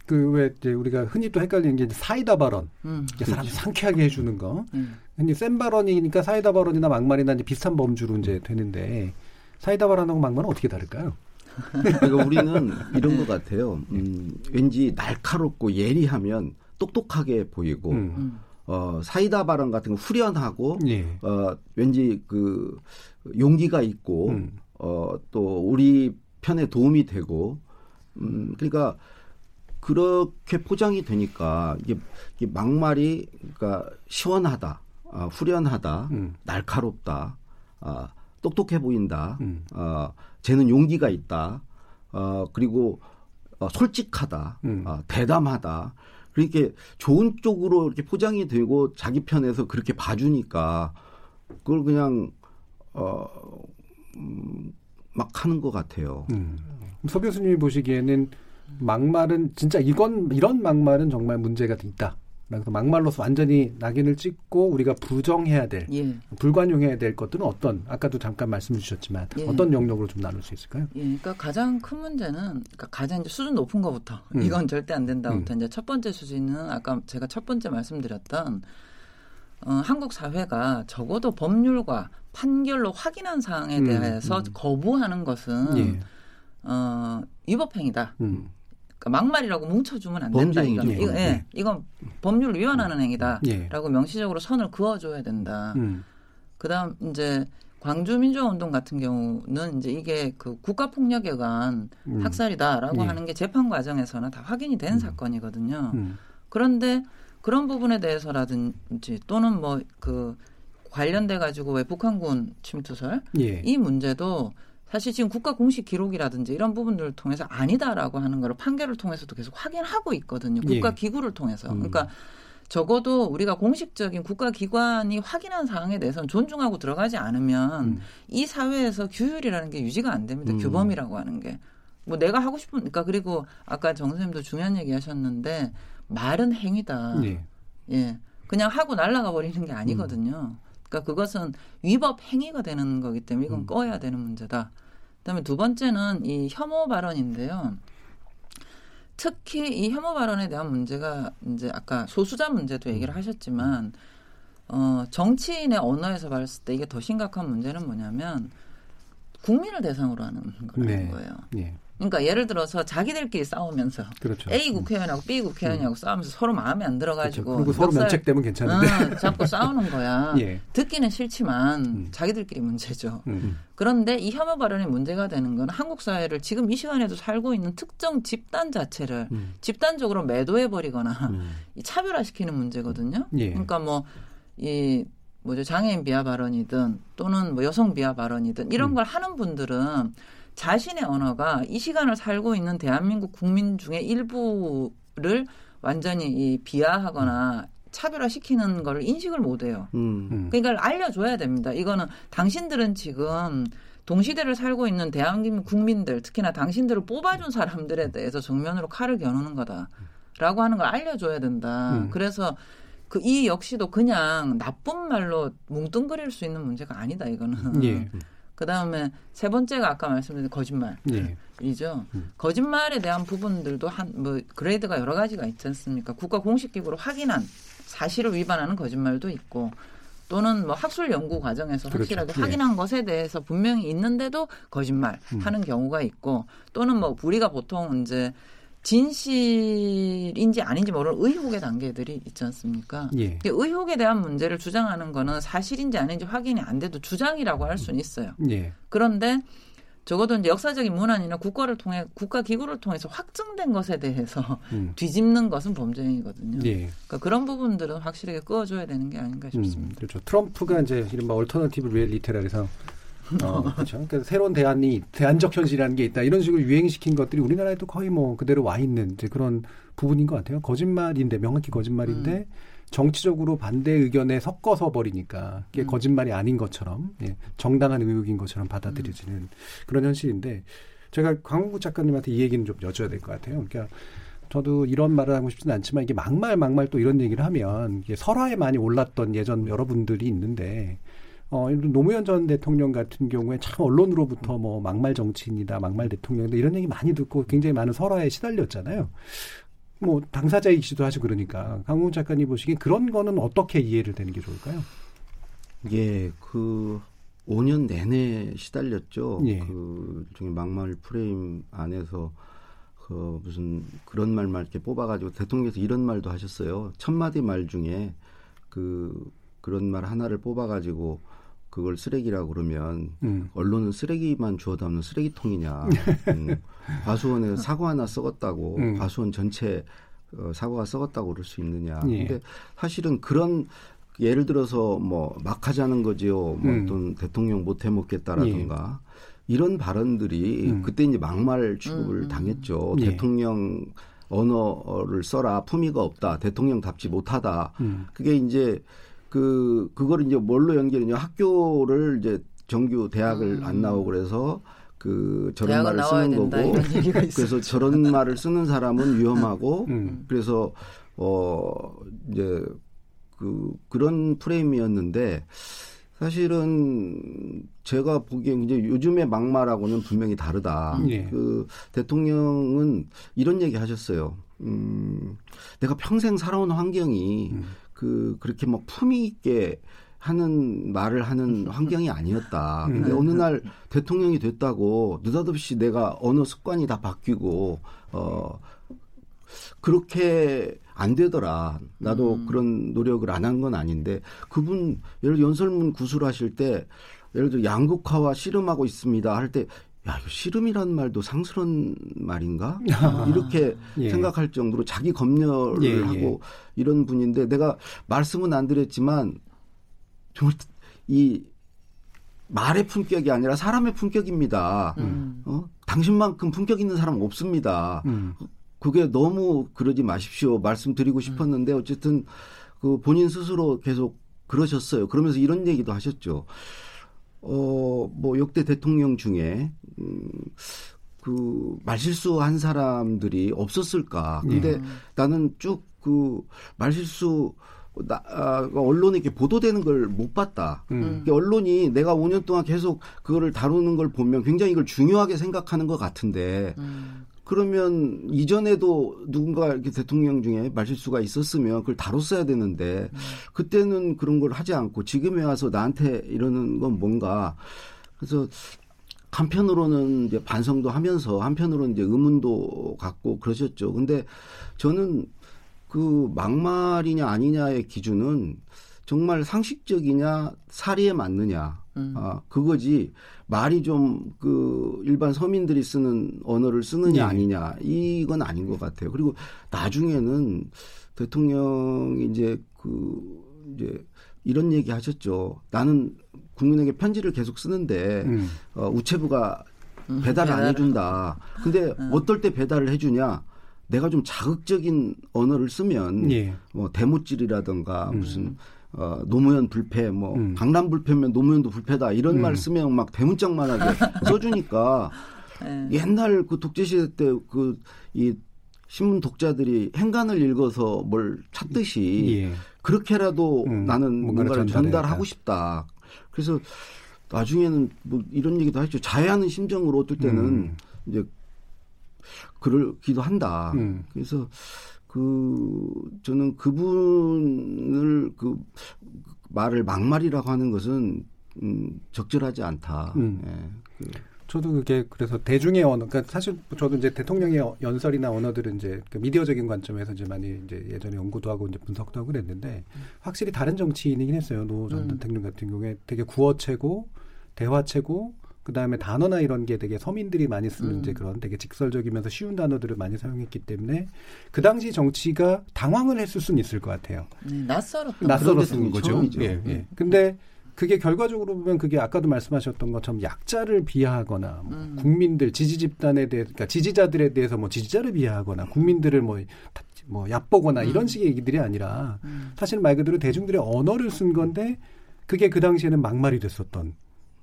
그왜 이제 우리가 흔히 또 헷갈리는 게 사이다 발언, 음. 사람 그렇죠. 상쾌하게 해주는 거. 음. 흔히 센 발언이니까 사이다 발언이나 막말이나 이제 비슷한 범주로 이제 되는데 사이다 발언하고 막말은 어떻게 다를까요? 그러니까 우리는 이런 것 같아요. 음, 왠지 날카롭고 예리하면 똑똑하게 보이고 음. 음. 어, 사이다 발언 같은 거 후련하고 예. 어, 왠지 그 용기가 있고 음. 어, 또 우리 편에 도움이 되고 음, 그러니까 그렇게 포장이 되니까 이게, 이게 막말이 그러니까 시원하다, 아, 후련하다, 음. 날카롭다, 아, 똑똑해 보인다, 음. 아, 쟤는 용기가 있다, 어, 그리고 어, 솔직하다, 음. 어, 대담하다. 그렇게 좋은 쪽으로 이렇게 포장이 되고 자기 편에서 그렇게 봐주니까 그걸 그냥 어, 음, 막 하는 것 같아요. 음. 서 교수님이 보시기에는 막말은 진짜 이건 이런 막말은 정말 문제가 있다. 그래서 막말로서 완전히 낙인을 찍고 우리가 부정해야 될, 예. 불관용해야 될 것들은 어떤 아까도 잠깐 말씀 주셨지만 예. 어떤 영역으로 좀 나눌 수 있을까요? 예, 그러니까 가장 큰 문제는 그러니까 가장 이제 수준 높은 것부터 음. 이건 절대 안 된다부터 음. 이제 첫 번째 수준은 아까 제가 첫 번째 말씀드렸던 어, 한국 사회가 적어도 법률과 판결로 확인한 사항에 음, 대해서 음. 거부하는 것은 예. 어, 위법행위다. 음. 그러니까 막말이라고 뭉쳐주면 안 된다. 이건, 예. 이거, 예. 네. 이건 법률을 위반하는 음. 행위다라고 예. 명시적으로 선을 그어줘야 된다. 음. 그다음 이제 광주 민주화운동 같은 경우는 이제 이게 그 국가 폭력에 관한 음. 학살이다라고 예. 하는 게 재판 과정에서는 다 확인이 된 음. 사건이거든요. 음. 그런데 그런 부분에 대해서라든지 또는 뭐 그 관련돼 가지고 왜 북한군 침투설 예. 이 문제도 사실 지금 국가 공식 기록이라든지 이런 부분들을 통해서 아니다라고 하는 걸 판결을 통해서도 계속 확인하고 있거든요. 국가 예. 기구를 통해서. 음. 그러니까 적어도 우리가 공식적인 국가기관이 확인한 사항에 대해서는 존중하고 들어가지 않으면 음. 이 사회에서 규율이라는 게 유지가 안 됩니다. 음. 규범이라고 하는 게. 뭐 내가 하고 싶은, 그러니까 그리고 아까 정 선생님도 중요한 얘기 하셨는데 말은 행위다. 네. 예. 그냥 하고 날아가 버리는 게 아니거든요. 그러니까 그것은 위법 행위가 되는 거기 때문에 이건 음. 꺼야 되는 문제다. 그다음에 두 번째는 이 혐오 발언인데요. 특히 이 혐오 발언에 대한 문제가 이제 아까 소수자 문제도 얘기를 하셨지만 어 정치인의 언어에서 봤을 때 이게 더 심각한 문제는 뭐냐면 국민을 대상으로 하는 거라는 네. 거예요. 네. 그러니까 예를 들어서 자기들끼리 싸우면서 그렇죠. A 국회의원하고 B 국회의원하고 음. 싸우면서 서로 마음에 안 들어가지고 그렇죠. 서로 면책되면 괜찮은데 어, 자꾸 싸우는 거야. 예. 듣기는 싫지만 음. 자기들끼리 문제죠. 음. 그런데 이 혐오 발언이 문제가 되는 건 한국 사회를 지금 이 시간에도 살고 있는 특정 집단 자체를 음. 집단적으로 매도해 버리거나 음. 차별화시키는 문제거든요. 예. 그러니까 뭐이 뭐죠 장애인 비하 발언이든 또는 뭐 여성 비하 발언이든 이런 음. 걸 하는 분들은 자신의 언어가 이 시간을 살고 있는 대한민국 국민 중에 일부를 완전히 이 비하하거나 차별화시키는 걸 인식을 못해요. 음. 음. 그러니까 알려줘야 됩니다. 이거는 당신들은 지금 동시대를 살고 있는 대한민국 국민들, 특히나 당신들을 뽑아준 사람들에 대해서 정면으로 칼을 겨누는 거다라고 하는 걸 알려줘야 된다. 음. 그래서 그 이 역시도 그냥 나쁜 말로 뭉뚱그릴 수 있는 문제가 아니다. 이거는. 예. 그 다음에 세 번째가 아까 말씀드린 거짓말이죠. 네. 음. 거짓말에 대한 부분들도 한 뭐 그레이드가 여러 가지가 있지 않습니까? 국가 공식 기구로 확인한 사실을 위반하는 거짓말도 있고 또는 뭐 학술 연구 과정에서 그렇죠. 확실하게 예. 확인한 것에 대해서 분명히 있는데도 거짓말 음. 하는 경우가 있고 또는 뭐 우리가 보통 이제 진실인지 아닌지 모르는 의혹의 단계들이 있지 않습니까? 예. 의혹에 대한 문제를 주장하는 거는 사실인지 아닌지 확인이 안 돼도 주장이라고 할 수는 있어요. 예. 그런데 적어도 이제 역사적인 문안이나 국가를 통해 국가 기구를 통해서 확증된 것에 대해서 음. 뒤집는 것은 범죄행위거든요. 예. 그러니까 그런 부분들은 확실하게 그어줘야 되는 게 아닌가 음, 싶습니다. 음, 그렇죠. 트럼프가 이제 이른바 alternative reality라 그래서 어, 그렇죠. 그러니까 새로운 대안이 대안적 현실이라는 게 있다. 이런 식으로 유행시킨 것들이 우리나라에도 거의 뭐 그대로 와 있는 이제 그런 부분인 것 같아요. 거짓말인데 명확히 거짓말인데 음. 정치적으로 반대 의견에 섞어서 버리니까 이게 음. 거짓말이 아닌 것처럼 예, 정당한 의혹인 것처럼 받아들여지는 음. 그런 현실인데 제가 강훈구 작가님한테 이 얘기는 좀 여쭤야 될 것 같아요. 그러니까 저도 이런 말을 하고 싶지는 않지만 이게 막말 막말 또 이런 얘기를 하면 이게 설화에 많이 올랐던 예전 여러분들이 있는데 어, 노무현 전 대통령 같은 경우에 참 언론으로부터 뭐 막말 정치인이다, 막말 대통령이다 이런 얘기 많이 듣고 굉장히 많은 설화에 시달렸잖아요. 뭐 당사자이시도 하시고 그러니까 강훈 작가님 보시기엔 그런 거는 어떻게 이해를 되는 게 좋을까요? 예, 그 5년 내내 시달렸죠. 예. 그 일종의 막말 프레임 안에서 그 무슨 그런 말만 이렇게 뽑아가지고 대통령께서 이런 말도 하셨어요. 첫 마디 말 중에 그 그런 말 하나를 뽑아가지고 그걸 쓰레기라고 그러면 음. 언론은 쓰레기만 주워 담는 쓰레기통이냐. 음. 과수원에 사고 하나 썩었다고 음. 과수원 전체 어, 사고가 썩었다고 그럴 수 있느냐. 예. 근데 사실은 그런 예를 들어서 뭐 막 하자는 거지요. 뭐 음. 어떤 대통령 못 해먹겠다라든가 예. 이런 발언들이 음. 그때 이제 막말 취급을 음. 당했죠. 예. 대통령 언어를 써라 품위가 없다. 대통령답지 못하다. 그게 이제 그 그거를 이제 뭘로 연결했냐 학교를 이제 정규 대학을 음. 안 나오고 그래서 그 저런 말을 쓰는 거고 그래서 저런 말을 쓰는 사람은 위험하고 음. 그래서 어 이제 그 그런 프레임이었는데 사실은 제가 보기엔 이제 요즘의 막말하고는 분명히 다르다. 예. 그 대통령은 이런 얘기 하셨어요. 음, 내가 평생 살아온 환경이 음. 그 그렇게 뭐 품위 있게 하는 말을 하는 환경이 아니었다. 음. 근데 어느 날 대통령이 됐다고 느닷없이 내가 언어 습관이 다 바뀌고 어 그렇게 안 되더라. 나도 음. 그런 노력을 안 한 건 아닌데 그분 예를 들어 연설문 구술하실 때 예를 들어 양극화와 씨름하고 있습니다 할 때 야, 이거 씨름이라는 말도 상스러운 말인가? 아, 이렇게 예. 생각할 정도로 자기 검열을 예, 예. 하고 예. 이런 분인데 내가 말씀은 안 드렸지만 정말 이 말의 품격이 아니라 사람의 품격입니다. 음. 어? 당신만큼 품격 있는 사람 없습니다. 음. 그게 너무 그러지 마십시오 말씀드리고 음. 싶었는데 어쨌든 그 본인 스스로 계속 그러셨어요. 그러면서 이런 얘기도 하셨죠. 어, 뭐 역대 대통령 중에 음, 그 말실수한 사람들이 없었을까? 근데 음. 나는 쭉 그 말실수 나, 아, 언론에 이렇게 보도되는 걸 못 봤다. 음. 언론이 내가 5년 동안 계속 그거를 다루는 걸 보면 굉장히 이걸 중요하게 생각하는 것 같은데 음. 그러면 이전에도 누군가 이렇게 대통령 중에 말실수가 있었으면 그걸 다뤘어야 되는데 음. 그때는 그런 걸 하지 않고 지금에 와서 나한테 이러는 건 뭔가 그래서 한편으로는 이제 반성도 하면서 한편으로는 이제 의문도 갖고 그러셨죠. 근데 저는 그 막말이냐 아니냐의 기준은 정말 상식적이냐 사리에 맞느냐 음. 아 그거지 말이 좀 그 일반 서민들이 쓰는 언어를 쓰느냐 네. 아니냐 이건 아닌 것 같아요. 그리고 나중에는 대통령이 이제 그 이제 이런 얘기 하셨죠. 나는 국민에게 편지를 계속 쓰는데 음. 어, 우체부가 음, 배달을 안 해준다. 근데 음. 어떨 때 배달을 해주냐? 내가 좀 자극적인 언어를 쓰면 예. 뭐 대못질이라든가 음. 무슨 어, 노무현 불패, 뭐, 음. 강남 불패면 노무현도 불패다, 이런 음. 말 쓰면 막 대문짝만하게 써주니까, 네. 옛날 그 독재시대 때 그, 이, 신문 독자들이 행간을 읽어서 뭘 찾듯이, 예. 그렇게라도 음, 나는 뭔가를 전달하고 싶다. 그래서 나중에는 뭐 이런 얘기도 하죠. 자해하는 심정으로 어떨 때는 음. 이제 그러기도 한다. 음. 그래서 그 저는 그분을 그 말을 막말이라고 하는 것은 음, 적절하지 않다. 음. 예. 그. 저도 그게 그래서 대중의 언어, 그러니까 사실 저도 이제 대통령의 연설이나 언어들은 이제 그 미디어적인 관점에서 이제 많이 이제 예전에 연구도 하고 이제 분석도 하고 그랬는데 확실히 다른 정치인이긴 했어요. 노전 음. 대통령 같은 경우에 되게 구어체고 대화체고 그 다음에 단어나 이런 게 되게 서민들이 많이 쓰는 음. 이제 그런 되게 직설적이면서 쉬운 단어들을 많이 사용했기 때문에 그 당시 정치가 당황을 했을 수는 있을 것 같아요. 네, 낯설었던 낯설었던 거죠. 예, 예. 네. 근데 그게 결과적으로 보면 그게 아까도 말씀하셨던 것처럼 약자를 비하하거나 뭐 음. 국민들 지지 집단에 대해 그러니까 지지자들에 대해서 뭐 지지자를 비하하거나 국민들을 뭐뭐 뭐 얕보거나 음. 이런 식의 얘기들이 아니라 음. 사실 말 그대로 대중들의 언어를 쓴 건데 그게 그 당시에는 막말이 됐었던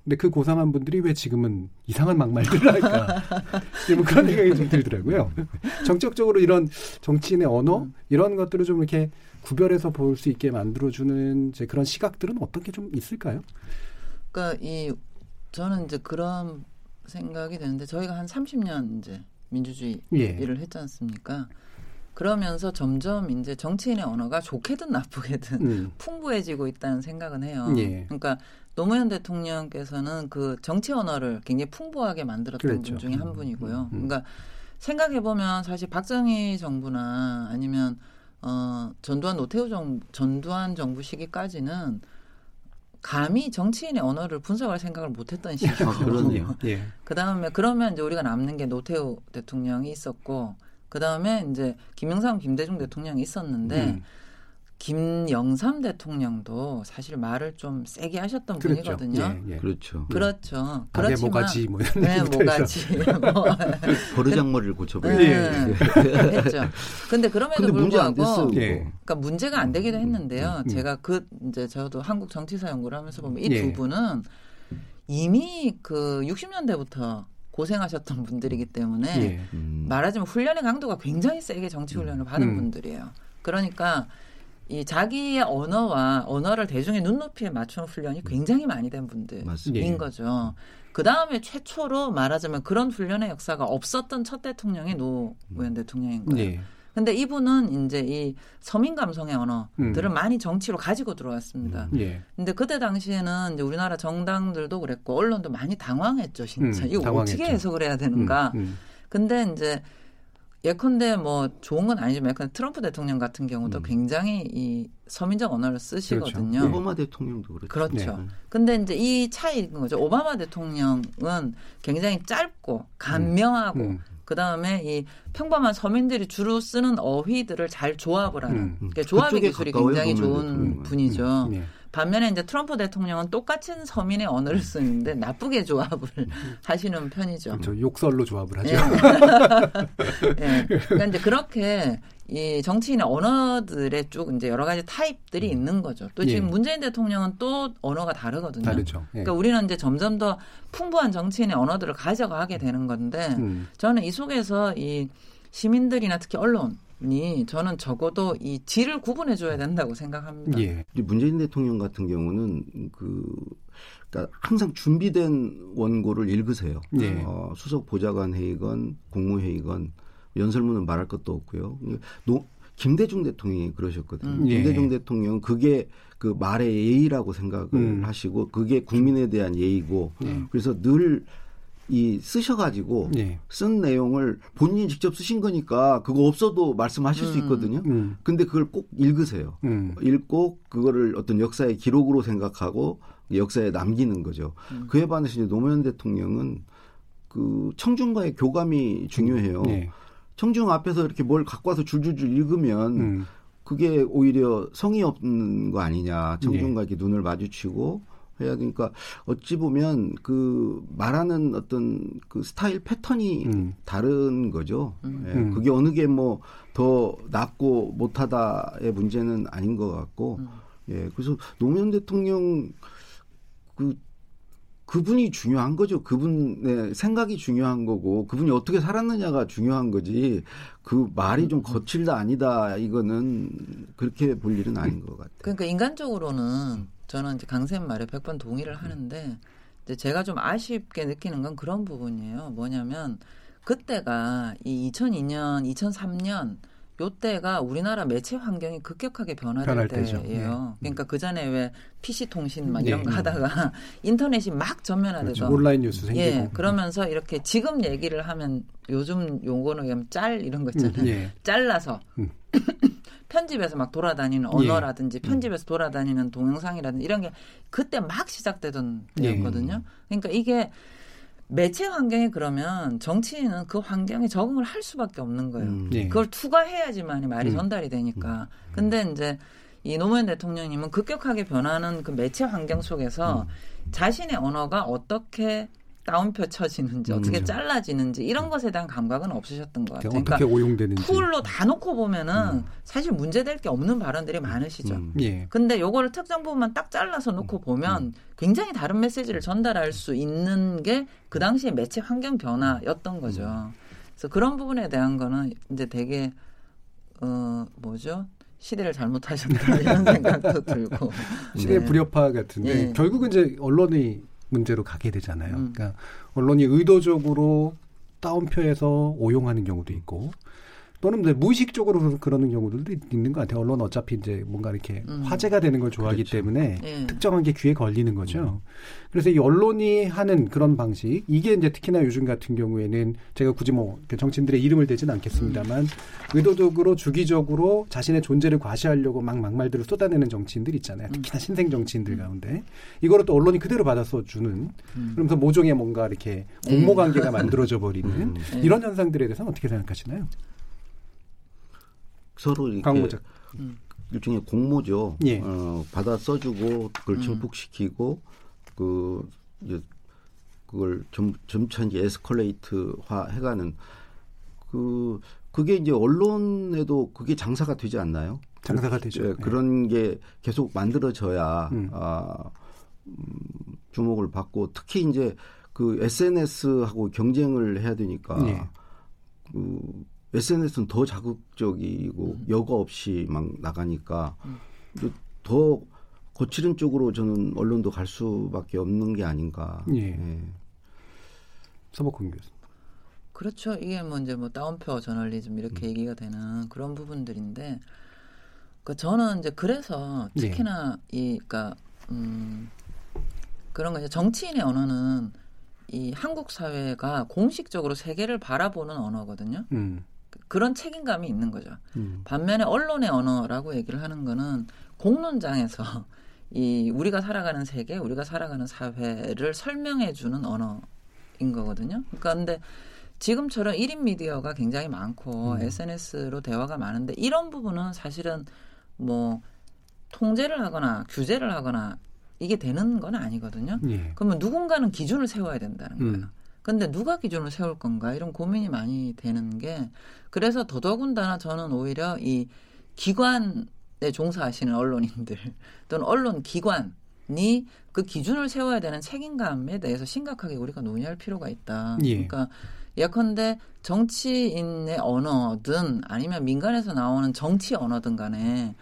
근데 그 고상한 분들이 왜 지금은 이상한 막말들을 할까? 뭐 그런 생각이 좀 들더라고요. 정적적으로 이런 정치인의 언어 음. 이런 것들을 좀 이렇게 구별해서 볼 수 있게 만들어주는 이제 그런 시각들은 어떤 게 좀 있을까요? 그러니까 이 저는 이제 그런 생각이 되는데 저희가 한 30년 이제 민주주의 예. 일을 했지 않습니까? 그러면서 점점 이제 정치인의 언어가 좋게든 나쁘게든 음. 풍부해지고 있다는 생각은 해요. 예. 그러니까 노무현 대통령께서는 그 정치 언어를 굉장히 풍부하게 만들었던 그랬죠. 분 중에 한 음, 분이고요. 음, 음. 그러니까 생각해 보면 사실 박정희 정부나 아니면 어 전두환 노태우 정 전두환 정부 시기까지는 감히 정치인의 언어를 분석할 생각을 못했던 시기거든요. 아, 예. 그 다음에 그러면 이제 우리가 남는 게 노태우 대통령이 있었고 그 다음에 이제 김영삼, 김대중 대통령이 있었는데. 음. 김영삼 대통령도 사실 말을 좀 세게 하셨던 그렇죠. 분이거든요. 예, 예. 그렇죠. 그렇죠. 그렇지만 모가지 뭐 이런 네, 모가지. 뭐. 버르장머리를 고쳐버리고 네, 했죠. 근데 그럼에도 근데 불구하고 문제 예. 그러니까 문제가 안 되기도 음, 했는데요. 음, 음. 제가 그 이제 저도 한국 정치사 연구를 하면서 보면 이두 예. 분은 이미 그 60년대부터 고생하셨던 분들이기 때문에 예. 음. 말하자면 훈련의 강도가 굉장히 세게 정치 훈련을 받은 음. 분들이에요. 그러니까 이 자기의 언어와 언어를 대중의 눈높이에 맞추는 훈련이 굉장히 많이 된 분들인 맞습니다. 예. 거죠. 그 다음에 최초로 말하자면 그런 훈련의 역사가 없었던 첫 대통령이 노무현 대통령인 거예요. 네. 근데 이분은 이제 이 서민 감성의 언어들을 음. 많이 정치로 가지고 들어왔습니다. 음. 예. 근데 그때 당시에는 이제 우리나라 정당들도 그랬고 언론도 많이 당황했죠, 진짜. 음, 이거 당황했죠. 어떻게 해석을 해야 되는가. 음, 음. 근데 이제 예컨대 뭐 좋은 건 아니지만 약간 트럼프 대통령 같은 경우도 음. 굉장히 이 서민적 언어를 쓰시거든요. 그렇죠. 오바마 대통령도 그렇죠. 그렇죠. 네. 근데 이제 이 차이인 거죠. 오바마 대통령은 굉장히 짧고 간명하고 음. 음. 그 다음에 이 평범한 서민들이 주로 쓰는 어휘들을 잘 조합을 하는 음. 그러니까 조합의 기술이 굉장히 좋은 분이죠. 음. 네. 반면에 이제 트럼프 대통령은 똑같은 서민의 언어를 쓰는데 나쁘게 조합을 하시는 편이죠. 그렇죠. 욕설로 조합을 하죠. 네. 그러니까 이제 그렇게 이 정치인의 언어들의 쭉 이제 여러 가지 타입들이 음. 있는 거죠. 또 지금 예. 문재인 대통령은 또 언어가 다르거든요. 다르죠. 예. 그러니까 우리는 이제 점점 더 풍부한 정치인의 언어들을 가져가게 되는 건데 음. 저는 이 속에서 이 시민들이나 특히 언론 이 저는 적어도 이 질을 구분해 줘야 된다고 생각합니다. 예. 문재인 대통령 같은 경우는 그 그러니까 항상 준비된 원고를 읽으세요. 예. 어, 수석 보좌관 회의건 국무회의건 연설문은 말할 것도 없고요. 노, 김대중 대통령이 그러셨거든요. 음. 김대중 예. 대통령 그게 그 말의 예의라고 생각을 음. 하시고 그게 국민에 대한 예의고 예. 그래서 늘 이 쓰셔가지고 예. 쓴 내용을 본인이 직접 쓰신 거니까 그거 없어도 말씀하실 음. 수 있거든요. 음. 근데 그걸 꼭 읽으세요. 음. 읽고 그거를 어떤 역사의 기록으로 생각하고 역사에 남기는 거죠. 음. 그에 반해서 이제 노무현 대통령은 그 청중과의 교감이 중요해요. 네. 청중 앞에서 이렇게 뭘 갖고 와서 줄줄줄 읽으면 음. 그게 오히려 성의 없는 거 아니냐. 청중과 네. 이렇게 눈을 마주치고 해야 되니까 어찌 보면 그 말하는 어떤 그 스타일 패턴이 음. 다른 거죠. 음. 예, 음. 그게 어느 게 뭐 더 낫고 못하다의 문제는 아닌 것 같고, 음. 예, 그래서 노무현 대통령 그 그분이 중요한 거죠. 그분의 생각이 중요한 거고 그분이 어떻게 살았느냐가 중요한 거지. 그 말이 좀 거칠다 아니다 이거는 그렇게 볼 일은 아닌 것 같아요. 그러니까 인간적으로는 저는 이제 강쌤 말에 100번 동의를 하는데 이제 제가 좀 아쉽게 느끼는 건 그런 부분이에요. 뭐냐면 그때가 이 2002년, 2003년 요때가 우리나라 매체 환경이 급격하게 변화될 때예요. 네. 그러니까 그 전에 왜 PC 통신 막 이런 네. 거 하다가 인터넷이 막 전면화돼서 그렇죠. 온라인 뉴스 생기고 예, 그러면서 이렇게 지금 얘기를 하면 요즘 용어로 하면 짤 이런 거 있잖아요. 음, 예. 잘라서 음. 편집에서 막 돌아다니는 예. 언어라든지 예. 편집에서 돌아다니는 동영상이라든지 이런 게 그때 막 시작되던 예. 때였거든요. 그러니까 이게 매체 환경에 그러면 정치인은 그 환경에 적응을 할 수밖에 없는 거예요. 음. 네. 그걸 투과해야지만 말이 음. 전달이 되니까. 음. 근데 이제 이 노무현 대통령님은 급격하게 변하는 그 매체 환경 속에서 음. 자신의 언어가 어떻게 따옴표 쳐지는지 어떻게 음. 잘라지는지 이런 것에 대한 감각은 없으셨던 것 같아요. 그러니까 어떻게 오용되는지. 툴로 다 놓고 보면은 음. 사실 문제될 게 없는 발언들이 많으시죠. 음. 예. 근데 요거를 특정 부분만 딱 잘라서 놓고 음. 보면 음. 굉장히 다른 메시지를 전달할 수 있는 게 그 당시에 매체 환경 변화였던 거죠. 음. 그래서 그런 부분에 대한 거는 이제 되게 어 뭐죠? 시대를 잘못하셨다 이런 생각도 들고 시대 네. 불협화 같은데 네. 결국은 이제 언론이 문제로 가게 되잖아요. 음. 그러니까 언론이 의도적으로 따옴표에서 오용하는 경우도 있고 또는 이제 무의식적으로 그러는 경우들도 있는 것 같아요. 언론 어차피 이제 뭔가 이렇게 음. 화제가 되는 걸 좋아하기 그렇죠. 때문에 예. 특정한 게 귀에 걸리는 거죠. 음. 그래서 이 언론이 하는 그런 방식, 이게 이제 특히나 요즘 같은 경우에는 제가 굳이 뭐 정치인들의 이름을 대지는 않겠습니다만 음. 의도적으로 주기적으로 자신의 존재를 과시하려고 막 막말들을 쏟아내는 정치인들 있잖아요. 음. 특히나 신생 정치인들 가운데 이거를 또 언론이 그대로 받아서 주는 음. 그러면서 모종의 뭔가 이렇게 공모 관계가 만들어져 버리는 음. 이런 현상들에 대해서는 어떻게 생각하시나요? 서로 이렇게 강모작. 음. 일종의 공모죠. 예. 어, 받아 써주고 그걸 음. 증폭시키고 그 이제 그걸 점, 점차 이제 에스컬레이트화 해가는 그 그게 이제 언론에도 그게 장사가 되지 않나요? 장사가 되죠. 예, 그런 게 계속 만들어져야 음. 아, 음, 주목을 받고 특히 이제 그 SNS하고 경쟁을 해야 되니까 예. 그 SNS는 더 자극적이고 음. 여과 없이 막 나가니까 음. 더 거칠은 쪽으로 저는 언론도 갈 수밖에 없는 게 아닌가. 예. 예. 서복훈 교수. 그렇죠. 이게 뭐 이제 뭐 다운표 저널리즘 이렇게 음. 얘기가 되는 그런 부분들인데, 그 저는 이제 그래서 예. 특히나 예. 이 그러니까 음 그런 거 이제 정치인의 언어는 이 한국 사회가 공식적으로 세계를 바라보는 언어거든요. 음. 그런 책임감이 있는 거죠. 음. 반면에 언론의 언어라고 얘기를 하는 거는 공론장에서 이 우리가 살아가는 세계, 우리가 살아가는 사회를 설명해 주는 언어인 거거든요. 그러니까 근데 지금처럼 1인 미디어가 굉장히 많고 음. SNS로 대화가 많은데 이런 부분은 사실은 뭐 통제를 하거나 규제를 하거나 이게 되는 건 아니거든요. 예. 그러면 누군가는 기준을 세워야 된다는 거예요. 음. 근데 누가 기준을 세울 건가 이런 고민이 많이 되는 게 그래서 더더군다나 저는 오히려 이 기관에 종사하시는 언론인들 또는 언론 기관 이 그 기준을 세워야 되는 책임감에 대해서 심각하게 우리가 논의할 필요가 있다. 예. 그러니까 예컨대 정치인의 언어든 아니면 민간에서 나오는 정치 언어든 간에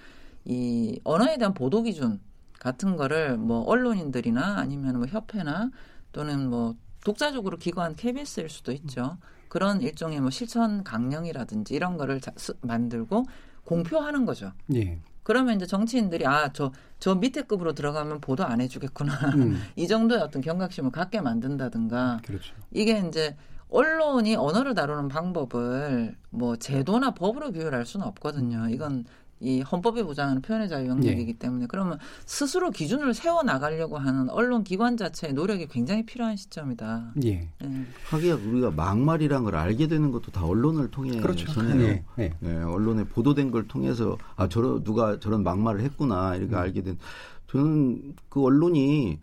이 언어에 대한 보도 기준 같은 거를 뭐 언론인들이나 아니면 뭐 협회나 또는 뭐 독자적으로 기관 KBS일 수도 있죠. 그런 일종의 뭐 실천 강령이라든지 이런 거를 자, 수, 만들고 공표하는 거죠. 예. 그러면 이제 정치인들이 아 저 저 밑에 급으로 들어가면 보도 안 해주겠구나 음. 이 정도의 어떤 경각심을 갖게 만든다든가 그렇죠. 이게 이제 언론이 언어를 다루는 방법을 뭐 제도나 법으로 규율할 수는 없거든요. 이건 이 헌법에 보장하는 표현의 자유 영역이기 예. 때문에 그러면 스스로 기준을 세워 나가려고 하는 언론 기관 자체의 노력이 굉장히 필요한 시점이다. 예. 예. 하기야 우리가 막말이란 걸 알게 되는 것도 다 언론을 통해서네요. 그렇죠. 예. 예. 예. 언론에 보도된 걸 통해서 아 저런 누가 저런 막말을 했구나 이렇게 음. 알게 된 저는 그 언론이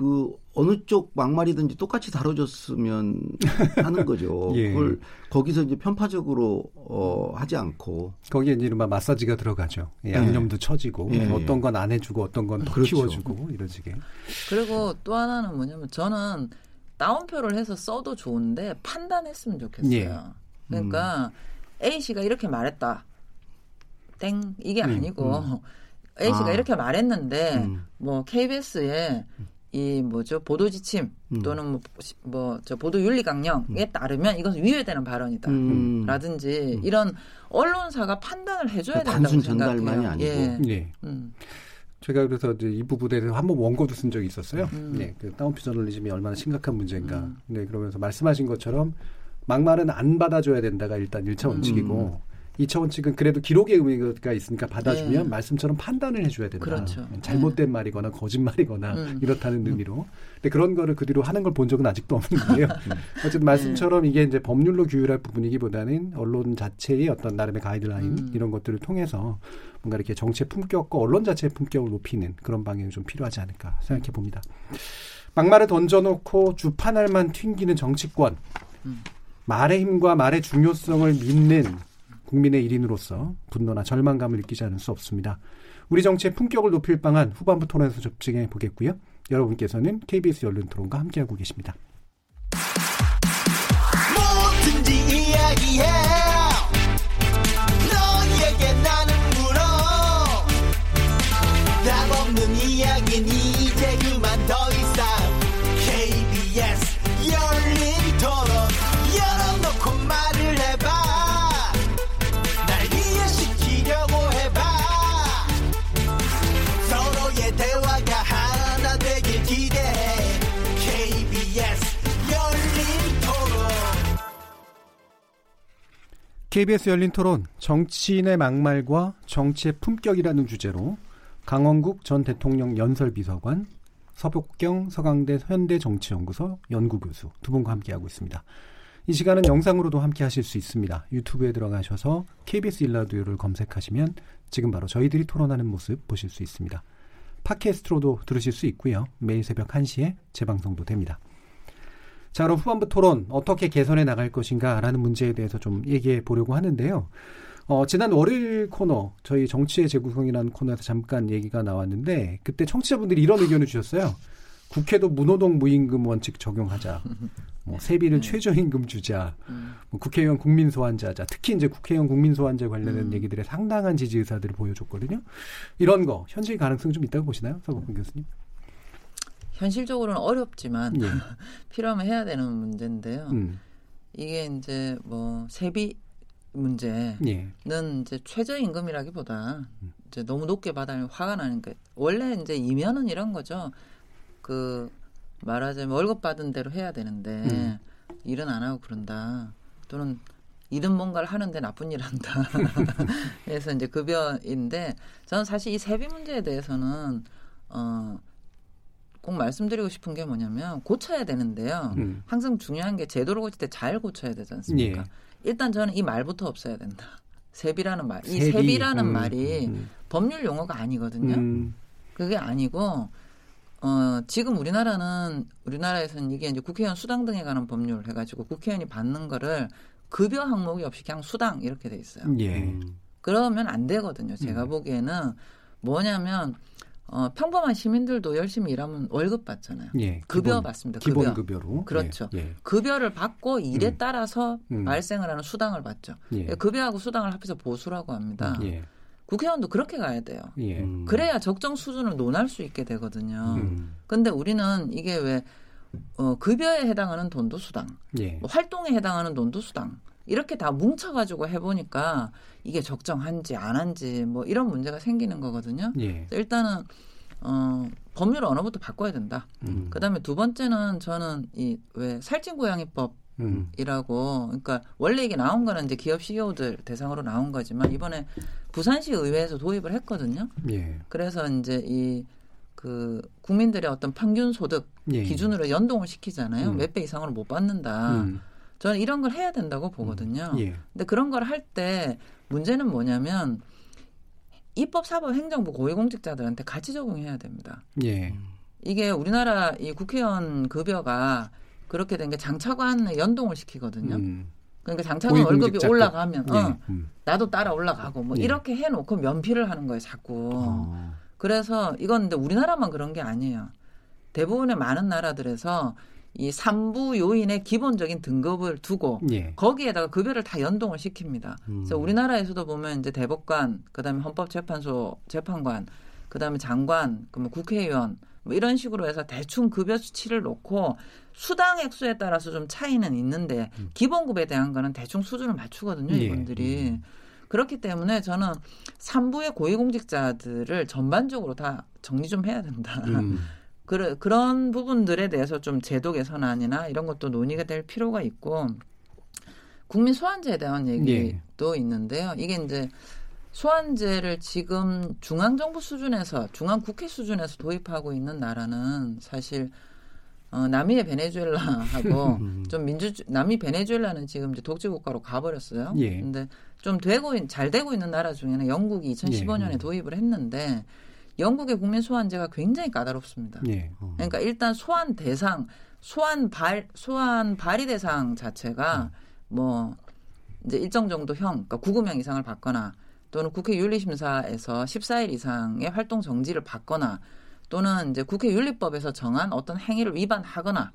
그 어느 쪽 막말이든지 똑같이 다뤄졌으면 하는 거죠. 예. 그걸 거기서 이제 편파적으로 어 하지 않고 거기에 이제 막 마사지가 들어가죠. 예, 양념도 예. 쳐지고 예. 어떤 건 안 해주고 어떤 건더 그렇죠. 키워주고 식의. 그리고 또 하나는 뭐냐면 저는 다운표를 해서 써도 좋은데 판단했으면 좋겠어요. 예. 그러니까 음. A 씨가 이렇게 말했다. 땡 이게 음, 아니고 음. A 씨가 아. 이렇게 말했는데 음. 뭐 KBS에 이 뭐죠 보도 지침 음. 또는 뭐저 뭐 보도 윤리 강령에 음. 따르면 이것은 위배되는 발언이다라든지 음. 이런 언론사가 판단을 해줘야 그러니까 된다고 생각해요. 전달만이 아니고. 예. 예. 음. 제가 그래서 이제 이 부분에 대해서 한번 원고도 쓴 적이 있었어요. 음. 네, 그 다운표 저널리즘이 얼마나 심각한 문제인가. 음. 네, 그러면서 말씀하신 것처럼 막말은 안 받아줘야 된다가 일단 일차 원칙이고 이차 원칙은 그래도 기록의 의미가 있으니까 받아주면 네. 말씀처럼 판단을 해줘야 된다. 그렇죠. 잘못된 네. 말이거나 거짓말이거나 음. 이렇다는 의미로. 근데 그런 거를 그 뒤로 하는 걸 본 적은 아직도 없는데요. 음. 어쨌든 말씀처럼 이게 이제 법률로 규율할 부분이기보다는 언론 자체의 어떤 나름의 가이드라인 음. 이런 것들을 통해서 뭔가 이렇게 정치의 품격과 언론 자체의 품격을 높이는 그런 방향이 좀 필요하지 않을까 생각해 봅니다. 막말을 던져놓고 주판알만 튕기는 정치권. 음. 말의 힘과 말의 중요성을 믿는 국민의 일인으로서 분노나 절망감을 느끼지 않을 수 없습니다. 우리 정치의 품격을 높일 방안 후반부 토론에서 접증해 보겠고요. 여러분께서는 KBS 열린 토론과 함께하고 계십니다. KBS 열린 토론 정치인의 막말과 정치의 품격이라는 주제로 강원국 전 대통령 연설 비서관 서복경 서강대 현대정치연구소 연구교수 두 분과 함께하고 있습니다. 이 시간은 영상으로도 함께 하실 수 있습니다. 유튜브에 들어가셔서 KBS 일라디오를 검색하시면 지금 바로 저희들이 토론하는 모습 보실 수 있습니다. 팟캐스트로도 들으실 수 있고요. 매일 새벽 1시에 재방송도 됩니다. 자, 그럼 후반부 토론 어떻게 개선해 나갈 것인가라는 문제에 대해서 좀 얘기해 보려고 하는데요. 어, 지난 월요일 코너, 저희 정치의 재구성이라는 코너에서 잠깐 얘기가 나왔는데, 그때 청취자분들이 이런 의견을 주셨어요. 국회도 무노동 무임금 원칙 적용하자. 뭐 세비를 음. 최저임금 주자. 음. 뭐 국회의원 국민 소환자자. 특히 이제 국회의원 국민 소환제 관련된 음. 얘기들의 상당한 지지 의사들을 보여줬거든요. 이런 거 현실 가능성 좀 있다고 보시나요, 서국근 교수님? 현실적으로는 어렵지만 예. 필요하면 해야 되는 문제인데요. 음. 이게 이제 뭐 세비 문제는 예. 이제 최저임금이라기보다 음. 이제 너무 높게 받아면 화가 나니까 원래 이제 이면은 이런 거죠. 그 말하자면 월급 받은 대로 해야 되는데 음. 일은 안 하고 그런다. 또는 일은 뭔가를 하는데 나쁜 일 한다. 그래서 이제 급여인데 저는 사실 이 세비 문제에 대해서는 어 꼭 말씀드리고 싶은 게 뭐냐면 고쳐야 되는데요. 음. 항상 중요한 게 제도를 고칠 때 잘 고쳐야 되지 않습니까? 예. 일단 저는 이 말부터 없어야 된다. 세비라는 말, 이 세비. 세비라는 음, 말이 음. 법률 용어가 아니거든요. 음. 그게 아니고 어, 지금 우리나라는 우리나라에서는 이게 이제 국회의원 수당 등에 관한 법률 해 가지고 국회의원이 받는 거를 급여 항목이 없이 그냥 수당 이렇게 돼 있어요. 예. 그러면 안 되거든요. 제가 음. 보기에는 뭐냐면 어, 평범한 시민들도 열심히 일하면 월급 받잖아요. 예, 급여 기본, 받습니다. 급여. 기본 급여 로. 그렇죠. 예, 예. 급여를 받고 일에 음. 따라서 음. 발생을 하는 수당을 받죠. 예. 급여하고 수당을 합해서 보수라고 합니다. 예. 국회의원도 그렇게 가야 돼요. 예. 음. 그래야 적정 수준을 논할 수 있게 되거든요. 음. 근데 우리는 이게 왜 어, 급여에 해당하는 돈도 수당, 뭐 활동에 해당하는 돈도 수당, 이렇게 다 뭉쳐가지고 해보니까 이게 적정한지 안 한지 뭐 이런 문제가 생기는 거거든요. 예. 일단은 어, 법률 언어부터 바꿔야 된다. 음. 그다음에 두 번째는 저는 이 왜 살찐 고양이법 이라고 그러니까 원래 이게 나온 거는 이제 기업 CEO들 대상으로 나온 거지만 이번에 부산시 의회에서 도입을 했거든요. 예. 그래서 이제 이 그 국민들의 어떤 평균 소득 예. 기준으로 연동을 시키잖아요. 음. 몇배 이상으로 못 받는다. 음. 저는 이런 걸 해야 된다고 보거든요. 음. 예. 근데 그런 걸 할 때 문제는 뭐냐면 입법, 사법, 행정부 고위공직자들한테 같이 적용해야 됩니다. 예. 이게 우리나라 이 국회의원 급여가 그렇게 된 게 장차관에 연동을 시키거든요. 음. 그러니까 장차관 월급이 올라가면 예. 어, 음. 나도 따라 올라가고 뭐 예. 이렇게 해놓고 면피를 하는 거예요, 자꾸. 어. 그래서 이건 근데 우리나라만 그런 게 아니에요. 대부분의 많은 나라들에서 이 삼부 요인의 기본적인 등급을 두고 예. 거기에다가 급여를 다 연동을 시킵니다. 음. 그래서 우리나라에서도 보면 이제 대법관, 그다음에 헌법재판소 재판관, 그다음에 장관, 그뭐 국회의원 뭐 이런 식으로 해서 대충 급여 수치를 놓고 수당 액수에 따라서 좀 차이는 있는데 음. 기본급에 대한 거는 대충 수준을 맞추거든요, 예. 이분들이. 음. 그렇기 때문에 저는 삼부의 고위공직자들을 전반적으로 다 정리 좀 해야 된다. 음. 그러, 그런 부분들에 대해서 좀 제도 개선안이나 이런 것도 논의가 될 필요가 있고 국민 소환제에 대한 얘기도 예. 있는데요. 이게 이제 소환제를 지금 중앙 정부 수준에서 중앙 국회 수준에서 도입하고 있는 나라는 사실 어, 남미의 베네수엘라하고 좀 민주 남미 베네수엘라는 지금 이제 독재 국가로 가버렸어요. 예. 근데 좀 되고 잘 되고 있는 나라 중에는 영국이 2015년에 예. 도입을 했는데 영국의 국민 소환제가 굉장히 까다롭습니다. 예. 어. 그러니까 일단 소환 대상, 소환 발, 소환 발의 대상 자체가 음. 뭐 이제 일정 정도 형, 그러니까 구금형 이상을 받거나 또는 국회 윤리심사에서 14일 이상의 활동 정지를 받거나 또는 이제 국회 윤리법에서 정한 어떤 행위를 위반하거나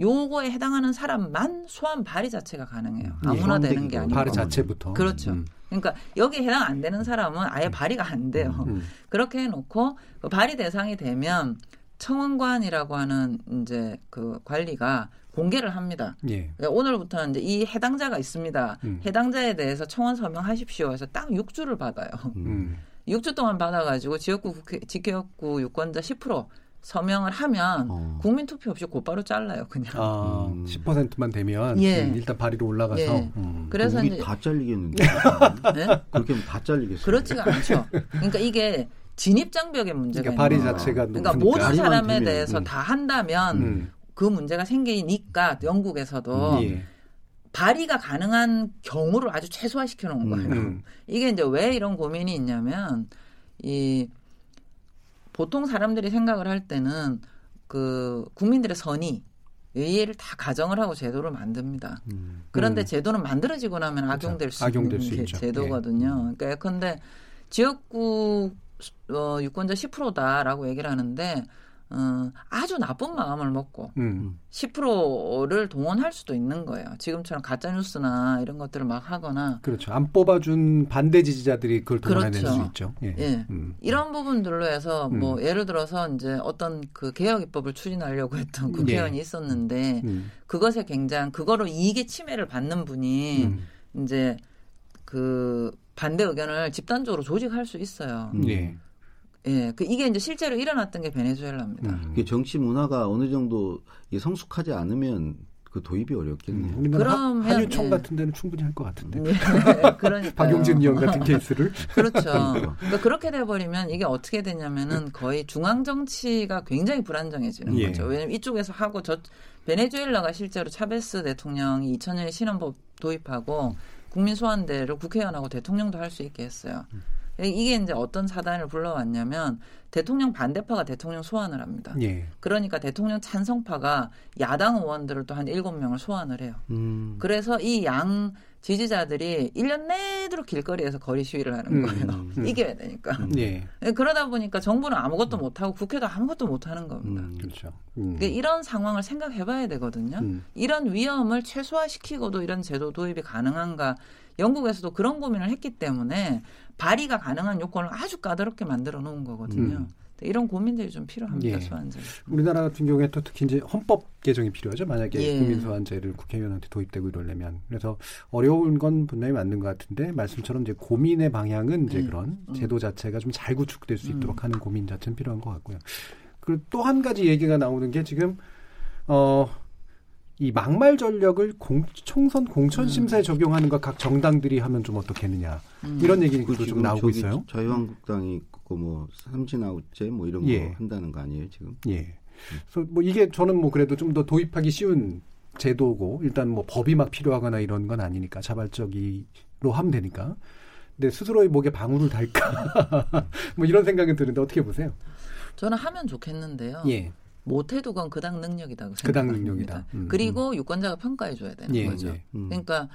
요거에 해당하는 사람만 소환 발의 자체가 가능해요. 음. 아무나 예. 되는 게 아니고. 발의 자체부터. 그렇죠. 음. 그러니까 여기에 해당 안 되는 사람은 아예 음. 발의가 안 돼요. 음. 음. 그렇게 해놓고 그 발의 대상이 되면 청원관이라고 하는 이제 그 관리가 공개를 합니다. 예. 그러니까 오늘부터는 이제 이 해당자가 있습니다. 음. 해당자에 대해서 청원 서명하십시오 해서 딱 6주를 받아요. 음. 6주 동안 받아가지고 지역구 국회, 지역구 유권자 10% 서명을 하면 어. 국민 투표 없이 곧바로 잘라요 그냥. 아, 음. 10%만 되면 예. 음, 일단 발의로 올라가서. 예. 음. 그래서 이제 다 잘리겠는데. 네? 그렇게 하면 다 잘리겠어요. 그렇지가 않죠. 그러니까 이게 진입 장벽의 문제가 그러니까 발의 자체가 그러니까 모든 사람에 대해서 음. 다 한다면 음. 그 문제가 생기니까 영국에서도 예. 발의가 가능한 경우를 아주 최소화시켜 놓은 거예요. 음. 이게 이제 왜 이런 고민이 있냐면 이 보통 사람들이 생각을 할 때는 그 국민들의 선의 의의를 다 가정을 하고 제도를 만듭니다. 음. 그런데 음. 제도는 만들어지고 나면 그렇죠. 악용될 수 악용될 있는 수 제도거든요. 예. 그러니까 근데 지역구 어, 유권자 10%다라고 얘기를 하는데 어, 아주 나쁜 마음을 먹고 음. 10%를 동원할 수도 있는 거예요. 지금처럼 가짜 뉴스나 이런 것들을 막 하거나 그렇죠. 안 뽑아준 반대 지지자들이 그걸 동원해낼 그렇죠. 수 있죠. 예. 예. 음. 이런 부분들로 해서 뭐 음. 예를 들어서 이제 어떤 그 개혁 입법을 추진하려고 했던 국회의원이 예. 있었는데 음. 그것에 굉장히 그거로 이익의 침해를 받는 분이 음. 이제 그 반대 의견을 집단적으로 조직할 수 있어요. 예. 예, 그 이게 이제 실제로 일어났던 게 베네수엘라입니다. 음. 정치 문화가 어느 정도 성숙하지 않으면 그 도입이 어렵겠네요. 음. 그러면 한유총 예. 같은 데는 충분히 할 것 같은데. 예, 그러니까 박용진 의원 같은 케이스를. 그렇죠. 그러니까 그렇게 돼버리면 이게 어떻게 되냐면은 거의 중앙 정치가 굉장히 불안정해지는 예. 거죠. 왜냐면 이쪽에서 하고 저 베네수엘라가 실제로 차베스 대통령이 2000년에 신헌법 도입하고 국민 소환대를 국회의원하고 대통령도 할 수 있게 했어요. 음. 이게 이제 어떤 사단을 불러왔냐면 대통령 반대파가 대통령 소환을 합니다. 예. 그러니까 대통령 찬성파가 야당 의원들을 또 한 일곱 명을 소환을 해요. 음. 그래서 이 양 지지자들이 1년 내도록 길거리에서 거리 시위를 하는 음, 거예요. 음, 음. 이겨야 되니까. 음. 예. 예. 그러다 보니까 정부는 아무것도 음. 못하고 국회도 아무것도 못하는 겁니다. 그렇죠. 그러니까 이런 상황을 생각해 봐야 되거든요. 이런 위험을 최소화시키고도 이런 제도 도입이 가능한가 영국에서도 그런 고민을 했기 때문에 발의가 가능한 요건을 아주 까다롭게 만들어 놓은 거거든요. 음. 이런 고민들이 좀 필요합니다. 예. 소환제. 우리나라 같은 경우에 또 특히 이제 헌법 개정이 필요하죠. 만약에 예. 국민 소환제를 국회의원한테 도입되고 이러려면 그래서 어려운 건 분명히 맞는 것 같은데 말씀처럼 이제 고민의 방향은 이제 음. 그런 음. 제도 자체가 좀 잘 구축될 수 있도록 음. 하는 고민 자체는 필요한 것 같고요. 그리고 또 한 가지 얘기가 나오는 게 지금 어. 이 막말 전력을 공, 총선 공천 심사에 음. 적용하는 것 각 정당들이 하면 좀 어떻겠느냐 음. 이런 얘기도 좀 나오고 있어요. 자유한국당이 그뭐 삼진 아웃제 뭐 이런 예. 거 한다는 거 아니에요 지금? 예. 그래서 뭐 이게 저는 뭐 그래도 좀 더 도입하기 쉬운 제도고 일단 뭐 법이 막 필요하거나 이런 건 아니니까 자발적으로 하면 되니까. 근데 스스로의 목에 방울을 달까 뭐 이런 생각이 드는데 어떻게 보세요? 저는 하면 좋겠는데요. 예. 못해도 그건 그당 능력이다고 생각합니다. 그당 능력이다. 음, 그리고 음. 유권자가 평가해 줘야 되는 예, 거죠. 예. 음. 그러니까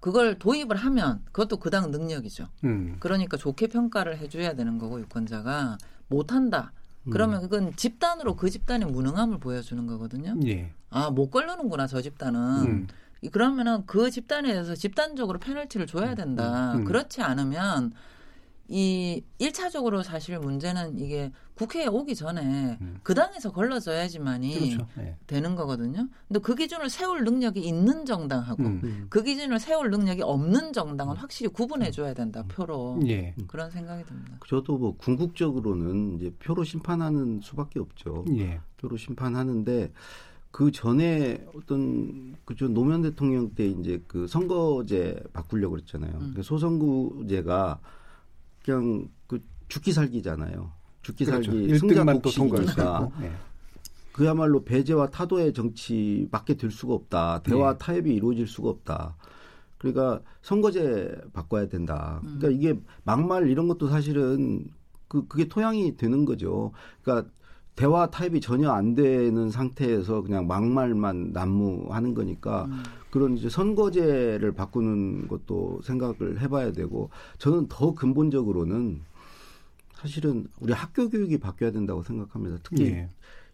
그걸 도입을 하면 그것도 그당 능력이죠. 음. 그러니까 좋게 평가를 해줘야 되는 거고 유권자가 못한다. 그러면 음. 그건 집단으로 그 집단의 무능함을 보여주는 거거든요. 예. 아, 못 걸르는구나, 저 집단은. 음. 그러면은 그 집단에 대해서 집단적으로 페널티를 줘야 된다. 그렇지 않으면 이 1차적으로 사실 문제는 이게 국회에 오기 전에 음. 그 당에서 걸러져야지만이 그렇죠. 네. 되는 거거든요. 근데 그 기준을 세울 능력이 있는 정당하고 음. 음. 그 기준을 세울 능력이 없는 정당은 확실히 구분해 줘야 된다. 표로. 예. 그런 생각이 듭니다. 저도 뭐 궁극적으로는 이제 표로 심판하는 수밖에 없죠. 예. 표로 심판하는데 그 전에 어떤 그저 노무현 대통령 때 이제 그 선거제 바꾸려고 그랬잖아요. 음. 그 소선구제가 그냥 그 죽기 살기잖아요. 죽기 그렇죠. 살기 승자복식이니까 네. 그야말로 배제와 타도의 정치밖에 될 수가 없다. 대화 네. 타협이 이루어질 수가 없다. 그러니까 선거제 바꿔야 된다. 그러니까 음. 이게 막말 이런 것도 사실은 그 그게 토양이 되는 거죠. 그러니까 대화 타협이 전혀 안 되는 상태에서 그냥 막말만 난무하는 거니까 음. 그런 이제 선거제를 바꾸는 것도 생각을 해봐야 되고 저는 더 근본적으로는 사실은 우리 학교 교육이 바뀌어야 된다고 생각합니다. 특히 예.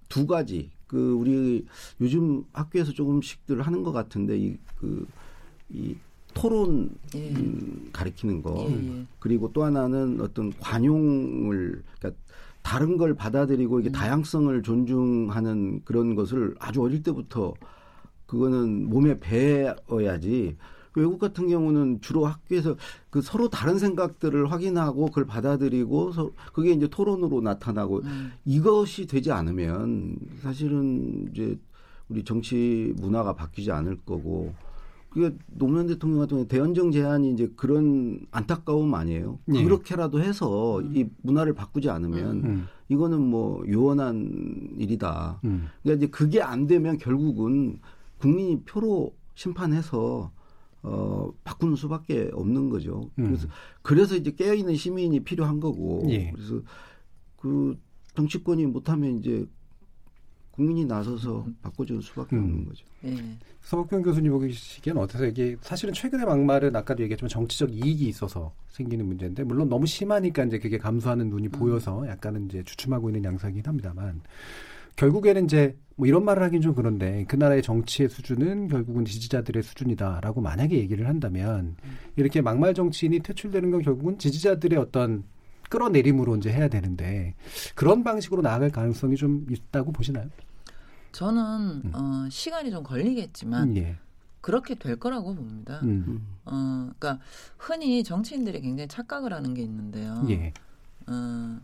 두 가지 그 우리 요즘 학교에서 조금씩들 하는 것 같은데 이그이 토론 예. 음, 가리키는 거 예, 예. 그리고 또 하나는 어떤 관용을 그러니까 다른 걸 받아들이고 이게 음. 다양성을 존중하는 그런 것을 아주 어릴 때부터 그거는 몸에 배어야지. 외국 같은 경우는 주로 학교에서 그 서로 다른 생각들을 확인하고 그걸 받아들이고 서, 그게 이제 토론으로 나타나고 음. 이것이 되지 않으면 사실은 이제 우리 정치 문화가 바뀌지 않을 거고 그게 노무현 대통령 같은 경우 대연정 제안이 이제 그런 안타까움 아니에요. 네. 그렇게라도 해서 음. 이 문화를 바꾸지 않으면 음. 이거는 뭐 요원한 일이다. 음. 그러니까 이제 그게 안 되면 결국은 국민이 표로 심판해서 어 바꾸는 수밖에 없는 거죠. 음. 그래서 그래서 이제 깨어 있는 시민이 필요한 거고. 예. 그래서 그 정치권이 못하면 이제 국민이 나서서 음. 바꿔줄 수밖에 음. 없는 거죠. 네. 서복경 교수님 보시기엔 어떠세요? 이게 사실은 최근의 막말은 아까도 얘기했지만 정치적 이익이 있어서 생기는 문제인데 물론 너무 심하니까 이제 그게 감수하는 눈이 음. 보여서 약간은 이제 주춤하고 있는 양상이긴 합니다만 결국에는 이제 뭐 이런 말을 하긴 좀 그런데 그 나라의 정치의 수준은 결국은 지지자들의 수준이다라고 만약에 얘기를 한다면 음. 이렇게 막말 정치인이 퇴출되는 건 결국은 지지자들의 어떤 끌어내림으로 이제 해야 되는데 그런 방식으로 나아갈 가능성이 좀 있다고 보시나요? 저는 음. 어, 시간이 좀 걸리겠지만 예. 그렇게 될 거라고 봅니다. 음. 어, 그러니까 흔히 정치인들이 굉장히 착각을 하는 게 있는데요. 예. 어,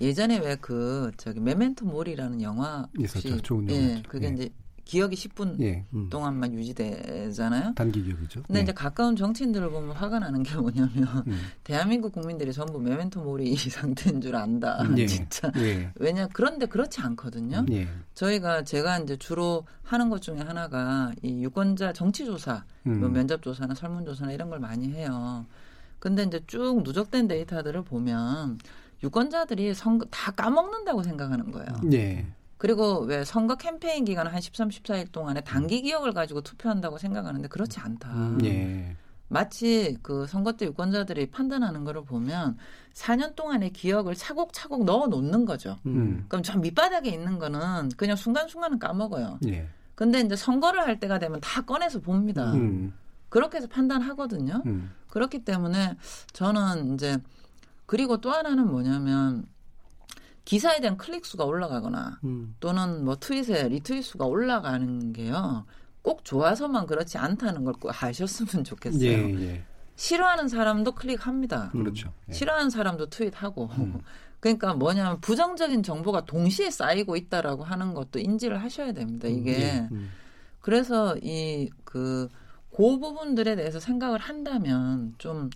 예전에 왜 그 저기 메멘토 몰이라는 영화 있었죠. 좋은 영화. 예, 그게 예. 이제 기억이 10분 예. 음. 동안만 유지되잖아요. 단기 기억이죠. 근데 예. 이제 가까운 정치인들을 보면 화가 나는 게 뭐냐면 음. 대한민국 국민들이 전부 메멘토 모리 상태인 줄 안다. 예. 진짜. 예. 왜냐 그런데 그렇지 않거든요. 예. 저희가 제가 이제 주로 하는 것 중에 하나가 이 유권자 정치 조사, 뭐 음. 뭐 면접 조사나 설문 조사나 이런 걸 많이 해요. 근데 이제 쭉 누적된 데이터들을 보면 유권자들이 선거 다 까먹는다고 생각하는 거예요. 네. 그리고 왜 선거 캠페인 기간 한 13, 14일 동안에 단기 기억을 가지고 투표한다고 생각하는데 그렇지 않다. 음, 예. 마치 그 선거 때 유권자들이 판단하는 거를 보면 4년 동안의 기억을 차곡차곡 넣어 놓는 거죠. 음. 그럼 저 밑바닥에 있는 거는 그냥 순간순간은 까먹어요. 예. 근데 이제 선거를 할 때가 되면 다 꺼내서 봅니다. 음. 그렇게 해서 판단하거든요. 음. 그렇기 때문에 저는 이제 그리고 또 하나는 뭐냐면 기사에 대한 클릭 수가 올라가거나 음. 또는 뭐 트윗에 리트윗 수가 올라가는 게요. 꼭 좋아서만 그렇지 않다는 걸 꼭 아셨으면 좋겠어요. 예, 예. 싫어하는 사람도 클릭합니다. 그렇죠. 예. 싫어하는 사람도 트윗하고. 음. 그러니까 뭐냐면 부정적인 정보가 동시에 쌓이고 있다라고 하는 것도 인지를 하셔야 됩니다. 이게 음, 예. 음. 그래서 이그 그 부분들에 대해서 생각을 한다면 좀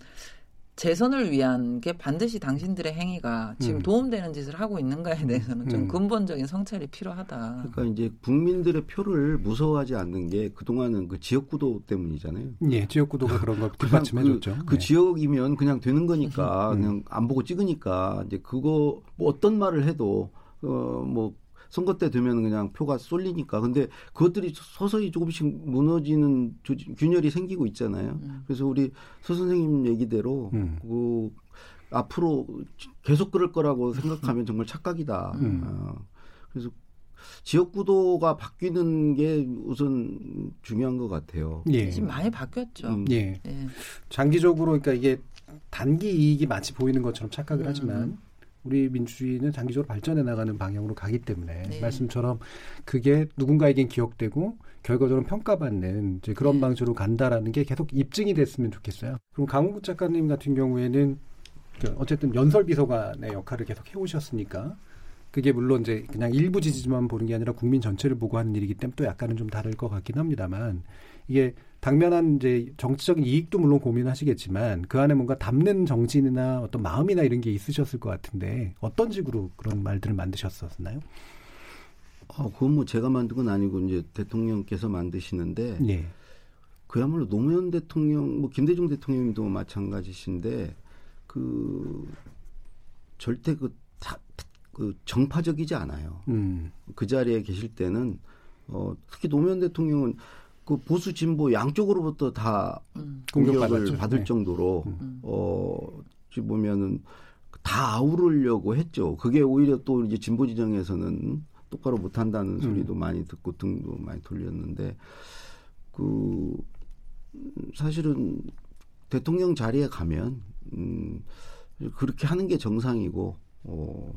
재선을 위한 게 반드시 당신들의 행위가 지금 음. 도움되는 짓을 하고 있는가에 대해서는 좀 음. 근본적인 성찰이 필요하다. 그러니까 이제 국민들의 표를 무서워하지 않는 게 그동안은 그 지역구도 때문이잖아요. 예, 지역구도가 그런 걸 뒷받침해줬죠. 그, 그 네. 지역이면 그냥 되는 거니까 음. 그냥 안 보고 찍으니까 이제 그거 뭐 어떤 말을 해도 어뭐 선거 때 되면 그냥 표가 쏠리니까. 근데 그것들이 서서히 조금씩 무너지는 균열이 생기고 있잖아요. 음. 그래서 우리 서 선생님 얘기대로 음. 그 앞으로 계속 그럴 거라고 생각하면 정말 착각이다. 음. 어, 그래서 지역 구도가 바뀌는 게 우선 중요한 것 같아요. 예. 지금 많이 바뀌었죠. 음. 예. 예. 장기적으로 그러니까 이게 단기 이익이 마치 보이는 것처럼 착각을 음. 하지만 우리 민주주의는 장기적으로 발전해 나가는 방향으로 가기 때문에 네. 말씀처럼 그게 누군가에겐 기억되고 결과적으로 평가받는 이제 그런 네. 방식으로 간다라는 게 계속 입증이 됐으면 좋겠어요. 그럼 강훈구 작가님 같은 경우에는 그 어쨌든 연설 비서관의 역할을 계속 해오셨으니까 그게 물론 이제 그냥 일부 지지만 보는 게 아니라 국민 전체를 보고 하는 일이기 때문에 또 약간은 좀 다를 것 같긴 합니다만 이게 당면한 이제 정치적인 이익도 물론 고민하시겠지만 그 안에 뭔가 담는 정신이나 어떤 마음이나 이런 게 있으셨을 것 같은데 어떤 식으로 그런 말들을 만드셨었나요? 어, 그건 뭐 제가 만든 건 아니고 이제 대통령께서 만드시는데 네. 그야말로 노무현 대통령, 뭐 김대중 대통령도 마찬가지신데 그 절대 그, 다, 그 정파적이지 않아요. 음. 그 자리에 계실 때는 어, 특히 노무현 대통령은 그 보수 진보 양쪽으로부터 다 음. 공격을 받을 네. 정도로 음. 어 보면은 다 아우르려고 했죠. 그게 오히려 또 이제 진보 지정에서는 똑바로 못 한다는 음. 소리도 많이 듣고 등도 많이 돌렸는데 그 사실은 대통령 자리에 가면 음 그렇게 하는 게 정상이고 어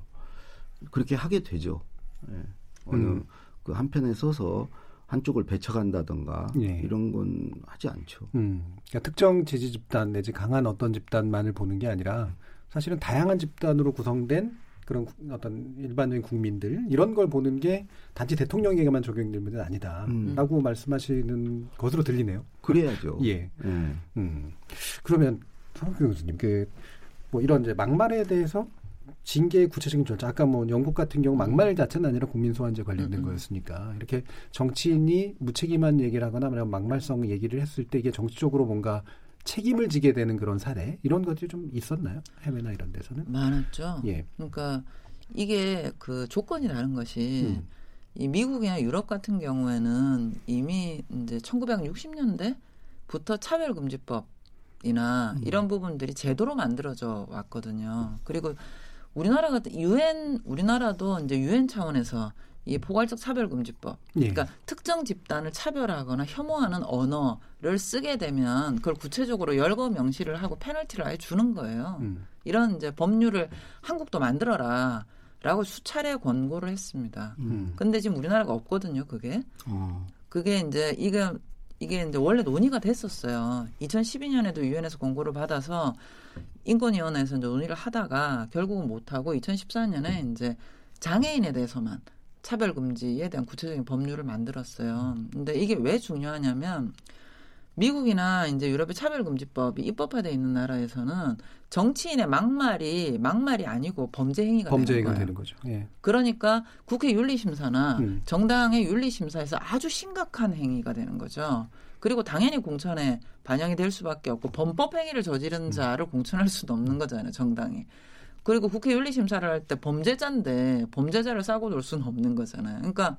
그렇게 하게 되죠. 예. 어느 음. 그 한편에 서서 한쪽을 배척한다던가 예. 이런 건 하지 않죠. 음, 그러니까 특정 지지 집단 내지 강한 어떤 집단만을 보는 게 아니라 사실은 다양한 집단으로 구성된 그런 어떤 일반적인 국민들 이런 걸 보는 게 단지 대통령에게만 적용될 문제는 아니다라고 음. 말씀하시는 것으로 들리네요. 그래야죠. 예. 예. 음. 그러면 성경 교수님 그 뭐 이런 이제 막말에 대해서 징계의 구체적인 절차. 아까 뭐 영국 같은 경우 막말 자체는 아니라 국민소환제 관련된 음, 음. 거였으니까 이렇게 정치인이 무책임한 얘기를 하거나 막말성 얘기를 했을 때 이게 정치적으로 뭔가 책임을 지게 되는 그런 사례 이런 것들이 좀 있었나요? 해외나 이런 데서는 많았죠. 예. 그러니까 이게 그 조건이 다른 것이 음. 이 미국이나 유럽 같은 경우에는 이미 이제 1960년대부터 차별금지법이나 음. 이런 부분들이 제도로 만들어져 왔거든요. 그리고 우리나라 같은 유엔 우리나라도 이제 유엔 차원에서 이 포괄적 차별금지법. 예. 그러니까 특정 집단을 차별하거나 혐오하는 언어를 쓰게 되면 그걸 구체적으로 열거 명시를 하고 페널티를 아예 주는 거예요. 음. 이런 이제 법률을 한국도 만들어라. 라고 수차례 권고를 했습니다. 음. 근데 지금 우리나라가 없거든요, 그게. 어. 그게 이제 이게 이게 이제 원래 논의가 됐었어요. 2012년에도 유엔에서 공고를 받아서 인권위원회에서 이제 논의를 하다가 결국은 못하고 2014년에 이제 장애인에 대해서만 차별 금지에 대한 구체적인 법률을 만들었어요. 근데 이게 왜 중요하냐면 미국이나 이제 유럽의 차별 금지법이 입법화되어 있는 나라에서는 정치인의 막말이 막말이 아니고 범죄 행위가 범죄 되는 거예요. 되는 거죠. 예. 그러니까 국회 윤리심사나 음. 정당의 윤리심사에서 아주 심각한 행위가 되는 거죠. 그리고 당연히 공천에 반영이 될 수밖에 없고 범법 행위를 저지른 음. 자를 공천할 수도 없는 거잖아요, 정당이. 그리고 국회 윤리심사를 할 때 범죄자인데 범죄자를 싸고 놀 수는 없는 거잖아요. 그러니까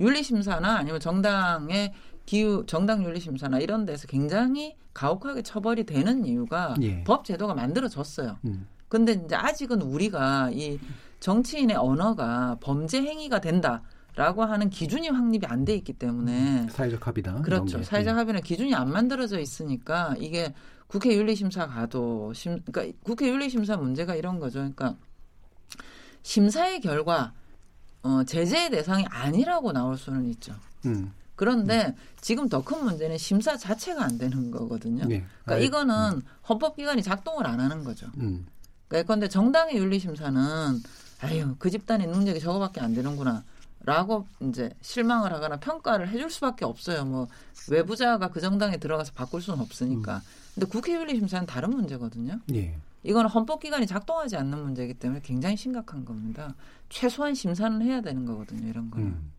윤리심사나 아니면 정당의 기후 정당 윤리심사나 이런 데서 굉장히 가혹하게 처벌이 되는 이유가 예. 법 제도가 만들어졌어요. 음. 근데 이제 아직은 우리가 이 정치인의 언어가 범죄 행위가 된다 라고 하는 기준이 확립이 안 돼 있기 때문에 사회적 합의다. 그렇죠. 사회적 예. 합의는 기준이 안 만들어져 있으니까 이게 국회 윤리심사 가도 심 그러니까 국회 윤리심사 문제가 이런 거죠. 그러니까 심사의 결과 어 제재의 대상이 아니라고 나올 수는 있죠. 음. 그런데 지금 더 큰 문제는 심사 자체가 안 되는 거거든요. 예. 그러니까 아예- 이거는 헌법기관이 작동을 안 하는 거죠. 음. 그런데 정당의 윤리심사는 아유 그 집단의 능력이 저거밖에 안 되는구나. 라고 이제 실망을 하거나 평가를 해줄 수밖에 없어요. 뭐 외부자가 그 정당에 들어가서 바꿀 수는 없으니까. 근데 국회 윤리심사는 다른 문제거든요. 예. 이거는 헌법기관이 작동하지 않는 문제이기 때문에 굉장히 심각한 겁니다. 최소한 심사는 해야 되는 거거든요. 이런 거는. 음.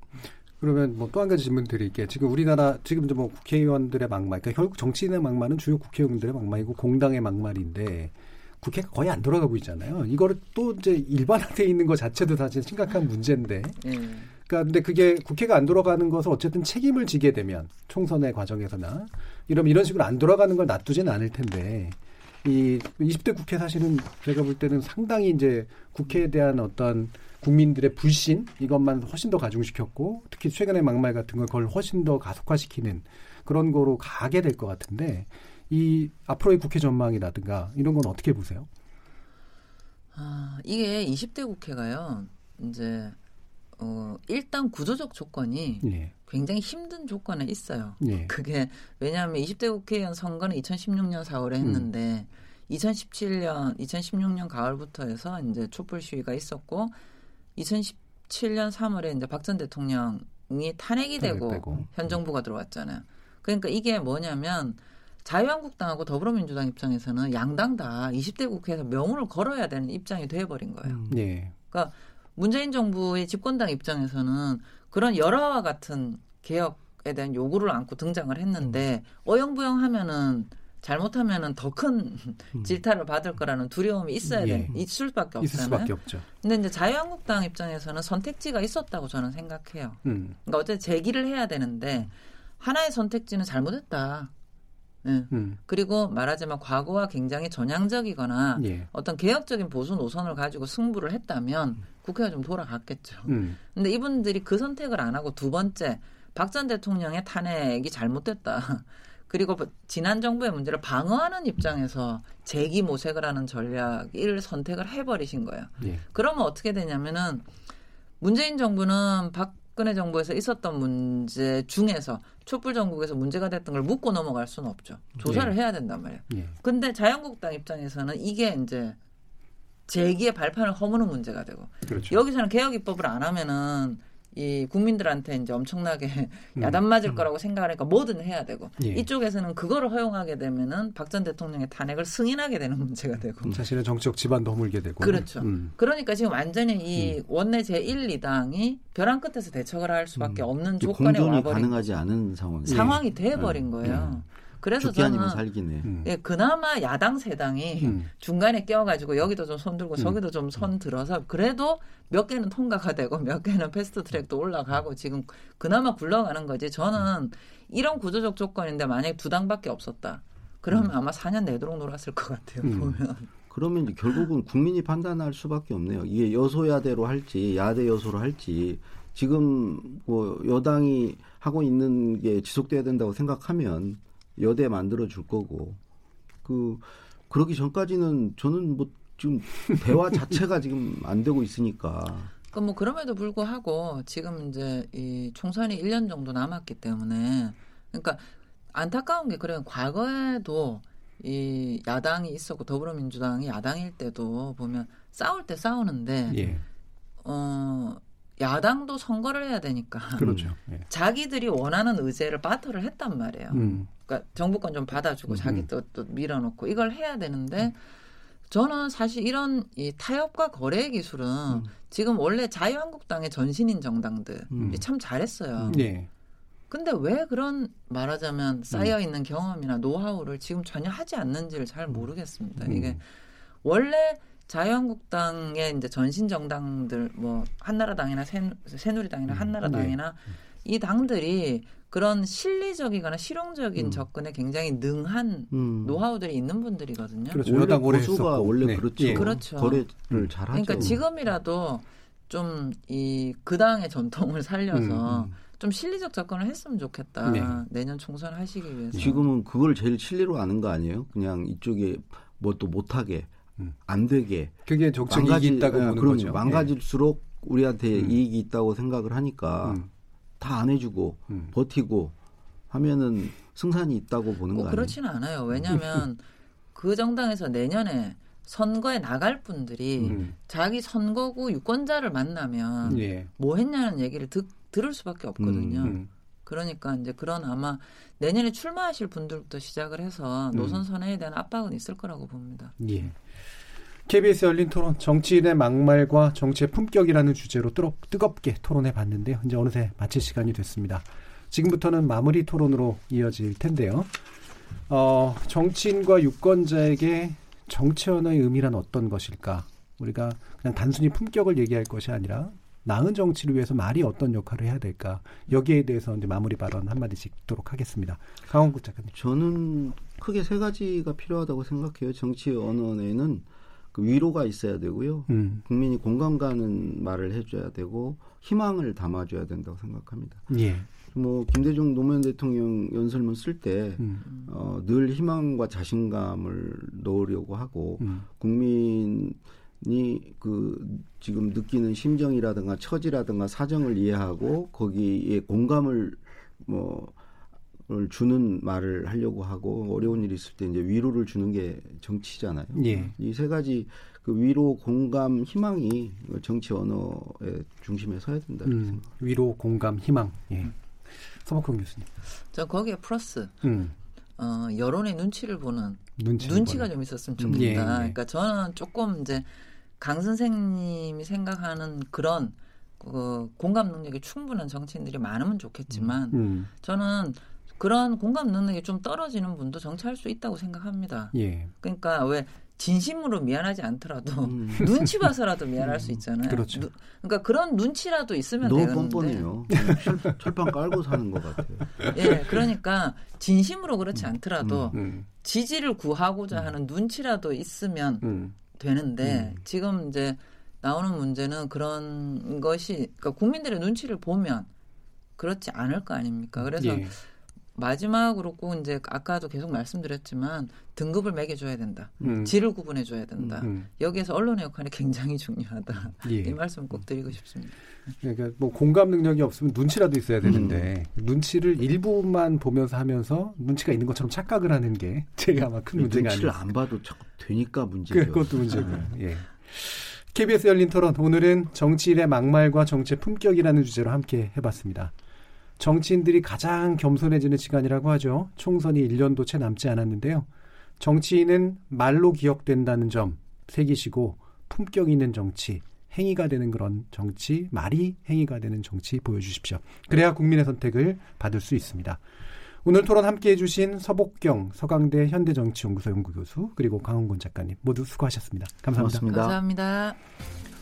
그러면 뭐 또 한 가지 질문 드릴게요. 지금 우리나라 지금 이제 뭐 국회의원들의 막말, 그러니까 결국 정치인의 막말은 주요 국회의원들의 막말이고 공당의 막말인데 국회가 거의 안 돌아가고 있잖아요. 이거를 또 이제 일반화돼 있는 것 자체도 사실 심각한 문제인데. 예. 그러니까 근데 그게 국회가 안 돌아가는 것을 어쨌든 책임을 지게 되면 총선의 과정에서나 이러면 이런 식으로 안 돌아가는 걸 놔두지는 않을 텐데 이 20대 국회 사실은 제가 볼 때는 상당히 이제 국회에 대한 어떤 국민들의 불신 이것만 훨씬 더 가중시켰고 특히 최근의 막말 같은 걸 그걸 훨씬 더 가속화시키는 그런 거로 가게 될 것 같은데 이 앞으로의 국회 전망이라든가 이런 건 어떻게 보세요? 아, 이게 20대 국회가요. 이제 어, 일단 구조적 조건이 예. 굉장히 힘든 조건에 있어요. 예. 그게 왜냐하면 20대 국회의원 선거는 2016년 4월에 했는데 2017년, 2016년 가을부터 해서 이제 촛불 시위가 있었고 2017년 3월에 이제 박 전 대통령이 탄핵이 되고. 현 정부가 들어왔잖아요. 그러니까 이게 뭐냐면 자유한국당하고 더불어민주당 입장에서는 양당 다 20대 국회에서 명운을 걸어야 되는 입장이 돼버린 거예요. 예. 그러니까 문재인 정부의 집권당 입장에서는 그런 열화와 같은 개혁에 대한 요구를 안고 등장을 했는데 어영부영 하면은 잘못하면은 더 큰 질타를 받을 거라는 두려움이 있어야 예. 돼 있을 수밖에 있을 없잖아요. 수밖에 없죠. 근데 이제 자유한국당 입장에서는 선택지가 있었다고 저는 생각해요. 음. 그러니까 어쨌든 제기를 해야 되는데 하나의 선택지는 잘못했다. 예. 음. 그리고 말하자면 과거와 굉장히 전향적이거나 예. 어떤 개혁적인 보수 노선을 가지고 승부를 했다면 국회가 좀 돌아갔겠죠. 음. 근데 이분들이 그 선택을 안 하고 두 번째 박 전 대통령의 탄핵이 잘못됐다. 그리고 지난 정부의 문제를 방어하는 입장에서 재기 모색을 하는 전략을 선택을 해버리신 거예요. 예. 그러면 어떻게 되냐면은 문재인 정부는 박 근혜 정부에서 있었던 문제 중에서 촛불 전국에서 문제가 됐던 걸 묻고 넘어갈 수는 없죠. 조사를 예. 해야 된단 말이에요. 예. 근데 자유한국당 입장에서는 이게 이제 재기의 발판을 허무는 문제가 되고 그렇죠. 여기서는 개혁 입법을 안 하면은 이 국민들한테 이제 엄청나게 야단 맞을 거라고 생각하니까 뭐든 해야 되고 예. 이쪽에서는 그거를 허용하게 되면은 박 전 대통령의 탄핵을 승인하게 되는 문제가 되고 사실은 정치적 지반도 허물게 되고. 그렇죠. 음. 그러니까 지금 완전히 이 원내 제 1, 2당이 벼랑 끝에서 대처를 할 수밖에 없는 조건에 공존이 와버린 가능하지 않은 상황. 상황이 돼 버린 거예요. 그래서 저는 살기네. 음. 예, 그나마 야당 세 당이 음. 중간에 껴가지고 여기도 좀 손 들고 음. 저기도 좀 손 들어서 그래도 몇 개는 통과가 되고 몇 개는 패스트 트랙도 올라가고 지금 그나마 굴러가는 거지. 저는 이런 구조적 조건인데 만약에 두 당밖에 없었다. 그러면 아마 4년 내도록 놀았을 것 같아요. 음. 보면. 그러면 이제 결국은 국민이 판단할 수밖에 없네요. 이게 여소야대로 할지 야대 여소로 할지 지금 뭐 여당이 하고 있는 게 지속돼야 된다고 생각하면 여대 만들어 줄 거고 그 그러기 전까지는 저는 뭐 지금 대화 자체가 지금 안 되고 있으니까 그뭐 그럼에도 불구하고 지금 이제 이 총선이 1년 정도 남았기 때문에 그러니까 안타까운 게 그래요. 과거에도 이 야당이 있었고 더불어민주당이 야당일 때도 보면 싸울 때 싸우는데 예. 어 야당도 선거를 해야 되니까. 그렇죠. 예. 자기들이 원하는 의제를 바터를 했단 말이에요. 음. 그러니까 정부권 좀 받아주고 음. 자기 또, 또 밀어놓고 이걸 해야 되는데 저는 사실 이런 이 타협과 거래 기술은 음. 지금 원래 자유한국당의 전신인 정당들이 음. 참 잘했어요. 네. 근데 왜 그런 말하자면 쌓여 있는 경험이나 노하우를 지금 전혀 하지 않는지를 잘 모르겠습니다. 이게 원래 자유한국당의 이제 전신 정당들 뭐 한나라당이나 새, 새누리당이나 음. 한나라당이나 네. 이 당들이 그런 실리적이거나 실용적인 음. 접근에 굉장히 능한 음. 노하우들이 있는 분들이거든요. 그렇죠. 원래 고수가 원래 네. 그렇죠. 예. 그렇죠. 거래를 음. 잘하죠. 그러니까 지금이라도 좀 이 그 당의 전통을 살려서 음, 음. 좀 실리적 접근을 했으면 좋겠다. 네. 내년 총선 하시기 위해서. 지금은 그걸 제일 실리로 아는 거 아니에요? 그냥 이쪽에 뭐 또 못하게 음. 안 되게 그게 정책 이익이 있다고 보는 그럼 거죠. 망가질수록 예. 우리한테 음. 이익이 있다고 생각을 하니까 음. 다 안 해주고 음. 버티고 하면은 승산이 있다고 보는 거 아니에요? 그렇지는 않아요. 왜냐하면 그 정당에서 내년에 선거에 나갈 분들이 음. 자기 선거구 유권자를 만나면 예. 뭐 했냐는 얘기를 듣, 들을 수밖에 없거든요. 음. 그러니까 이제 그런 아마 내년에 출마하실 분들부터 시작을 해서 노선 선회에 대한 압박은 있을 거라고 봅니다. 예. KBS 열린 토론 정치인의 막말과 정치의 품격이라는 주제로 뜨겁게 토론해 봤는데요. 이제 어느새 마칠 시간이 됐습니다. 지금부터는 마무리 토론으로 이어질 텐데요. 어, 정치인과 유권자에게 정치 언어의 의미란 어떤 것일까? 우리가 그냥 단순히 품격을 얘기할 것이 아니라 나은 정치를 위해서 말이 어떤 역할을 해야 될까? 여기에 대해서 이제 마무리 발언 한마디씩 듣도록 하겠습니다. 강원국 작가님. 저는 크게 세 가지가 필요하다고 생각해요. 정치 언어에는 그 위로가 있어야 되고요. 음. 국민이 공감 가는 말을 해줘야 되고 희망을 담아줘야 된다고 생각합니다. 예. 뭐 김대중 노무현 대통령 연설문 쓸때 음. 어, 늘 희망과 자신감을 넣으려고 하고 음. 국민이 그 지금 느끼는 심정이라든가 처지라든가 사정을 이해하고 거기에 공감을 뭐을 주는 말을 하려고 하고 어려운 일이 있을 때 이제 위로를 주는 게 정치잖아요. 예. 이세 가지 그 위로, 공감, 희망이 정치 언어의 중심에 서야 된다. 음, 위로, 공감, 희망. 예. 서복훈 교수님. 저 거기에 플러스 음. 어, 여론의 눈치를 보는 눈치가 보는. 좀 있었으면 좋겠다. 예, 예. 그러니까 저는 조금 이제 강 선생님이 생각하는 그런 그 공감 능력이 충분한 정치인들이 많으면 좋겠지만 음. 저는 그런 공감 능력이 좀 떨어지는 분도 정치할 수 있다고 생각합니다. 예. 그러니까 왜 진심으로 미안하지 않더라도 음. 눈치 봐서라도 미안할 수 음. 있잖아요. 그렇죠. 누, 그러니까 그런 눈치라도 있으면 너무 되는데. 뻔뻔해요. 철, 철판 깔고 사는 것 같아요. 예, 그러니까 진심으로 그렇지 음. 않더라도 음. 음. 지지를 구하고자 음. 하는 눈치라도 있으면 되는데 지금 이제 나오는 문제는 그런 것이 그러니까 국민들의 눈치를 보면 그렇지 않을 거 아닙니까? 그래서 예. 마지막으로 꼭 이제 아까도 계속 말씀드렸지만 등급을 매겨줘야 된다. 음. 질을 구분해줘야 된다. 음, 음. 여기에서 언론의 역할이 굉장히 중요하다. 예. 이 말씀 꼭 드리고 싶습니다. 그러니까 뭐 공감 능력이 없으면 눈치라도 있어야 되는데 음. 눈치를 일부만 보면서 하면서 눈치가 있는 것처럼 착각을 하는 게 제가 아마 큰 문제가 아니에요. 눈치를 안 봐도 자꾸 되니까 문제죠. 그것도 문제고. 예. KBS 열린 토론 오늘은 정치인의 막말과 정치의 품격이라는 주제로 함께 해봤습니다. 정치인들이 가장 겸손해지는 시간이라고 하죠. 총선이 1년도 채 남지 않았는데요. 정치인은 말로 기억된다는 점 새기시고 품격 있는 정치, 행위가 되는 그런 정치, 말이 행위가 되는 정치 보여주십시오. 그래야 국민의 선택을 받을 수 있습니다. 오늘 토론 함께 해주신 서복경 서강대 현대정치연구소 연구교수 그리고 강원곤 작가님 모두 수고하셨습니다. 감사합니다. 고맙습니다. 감사합니다.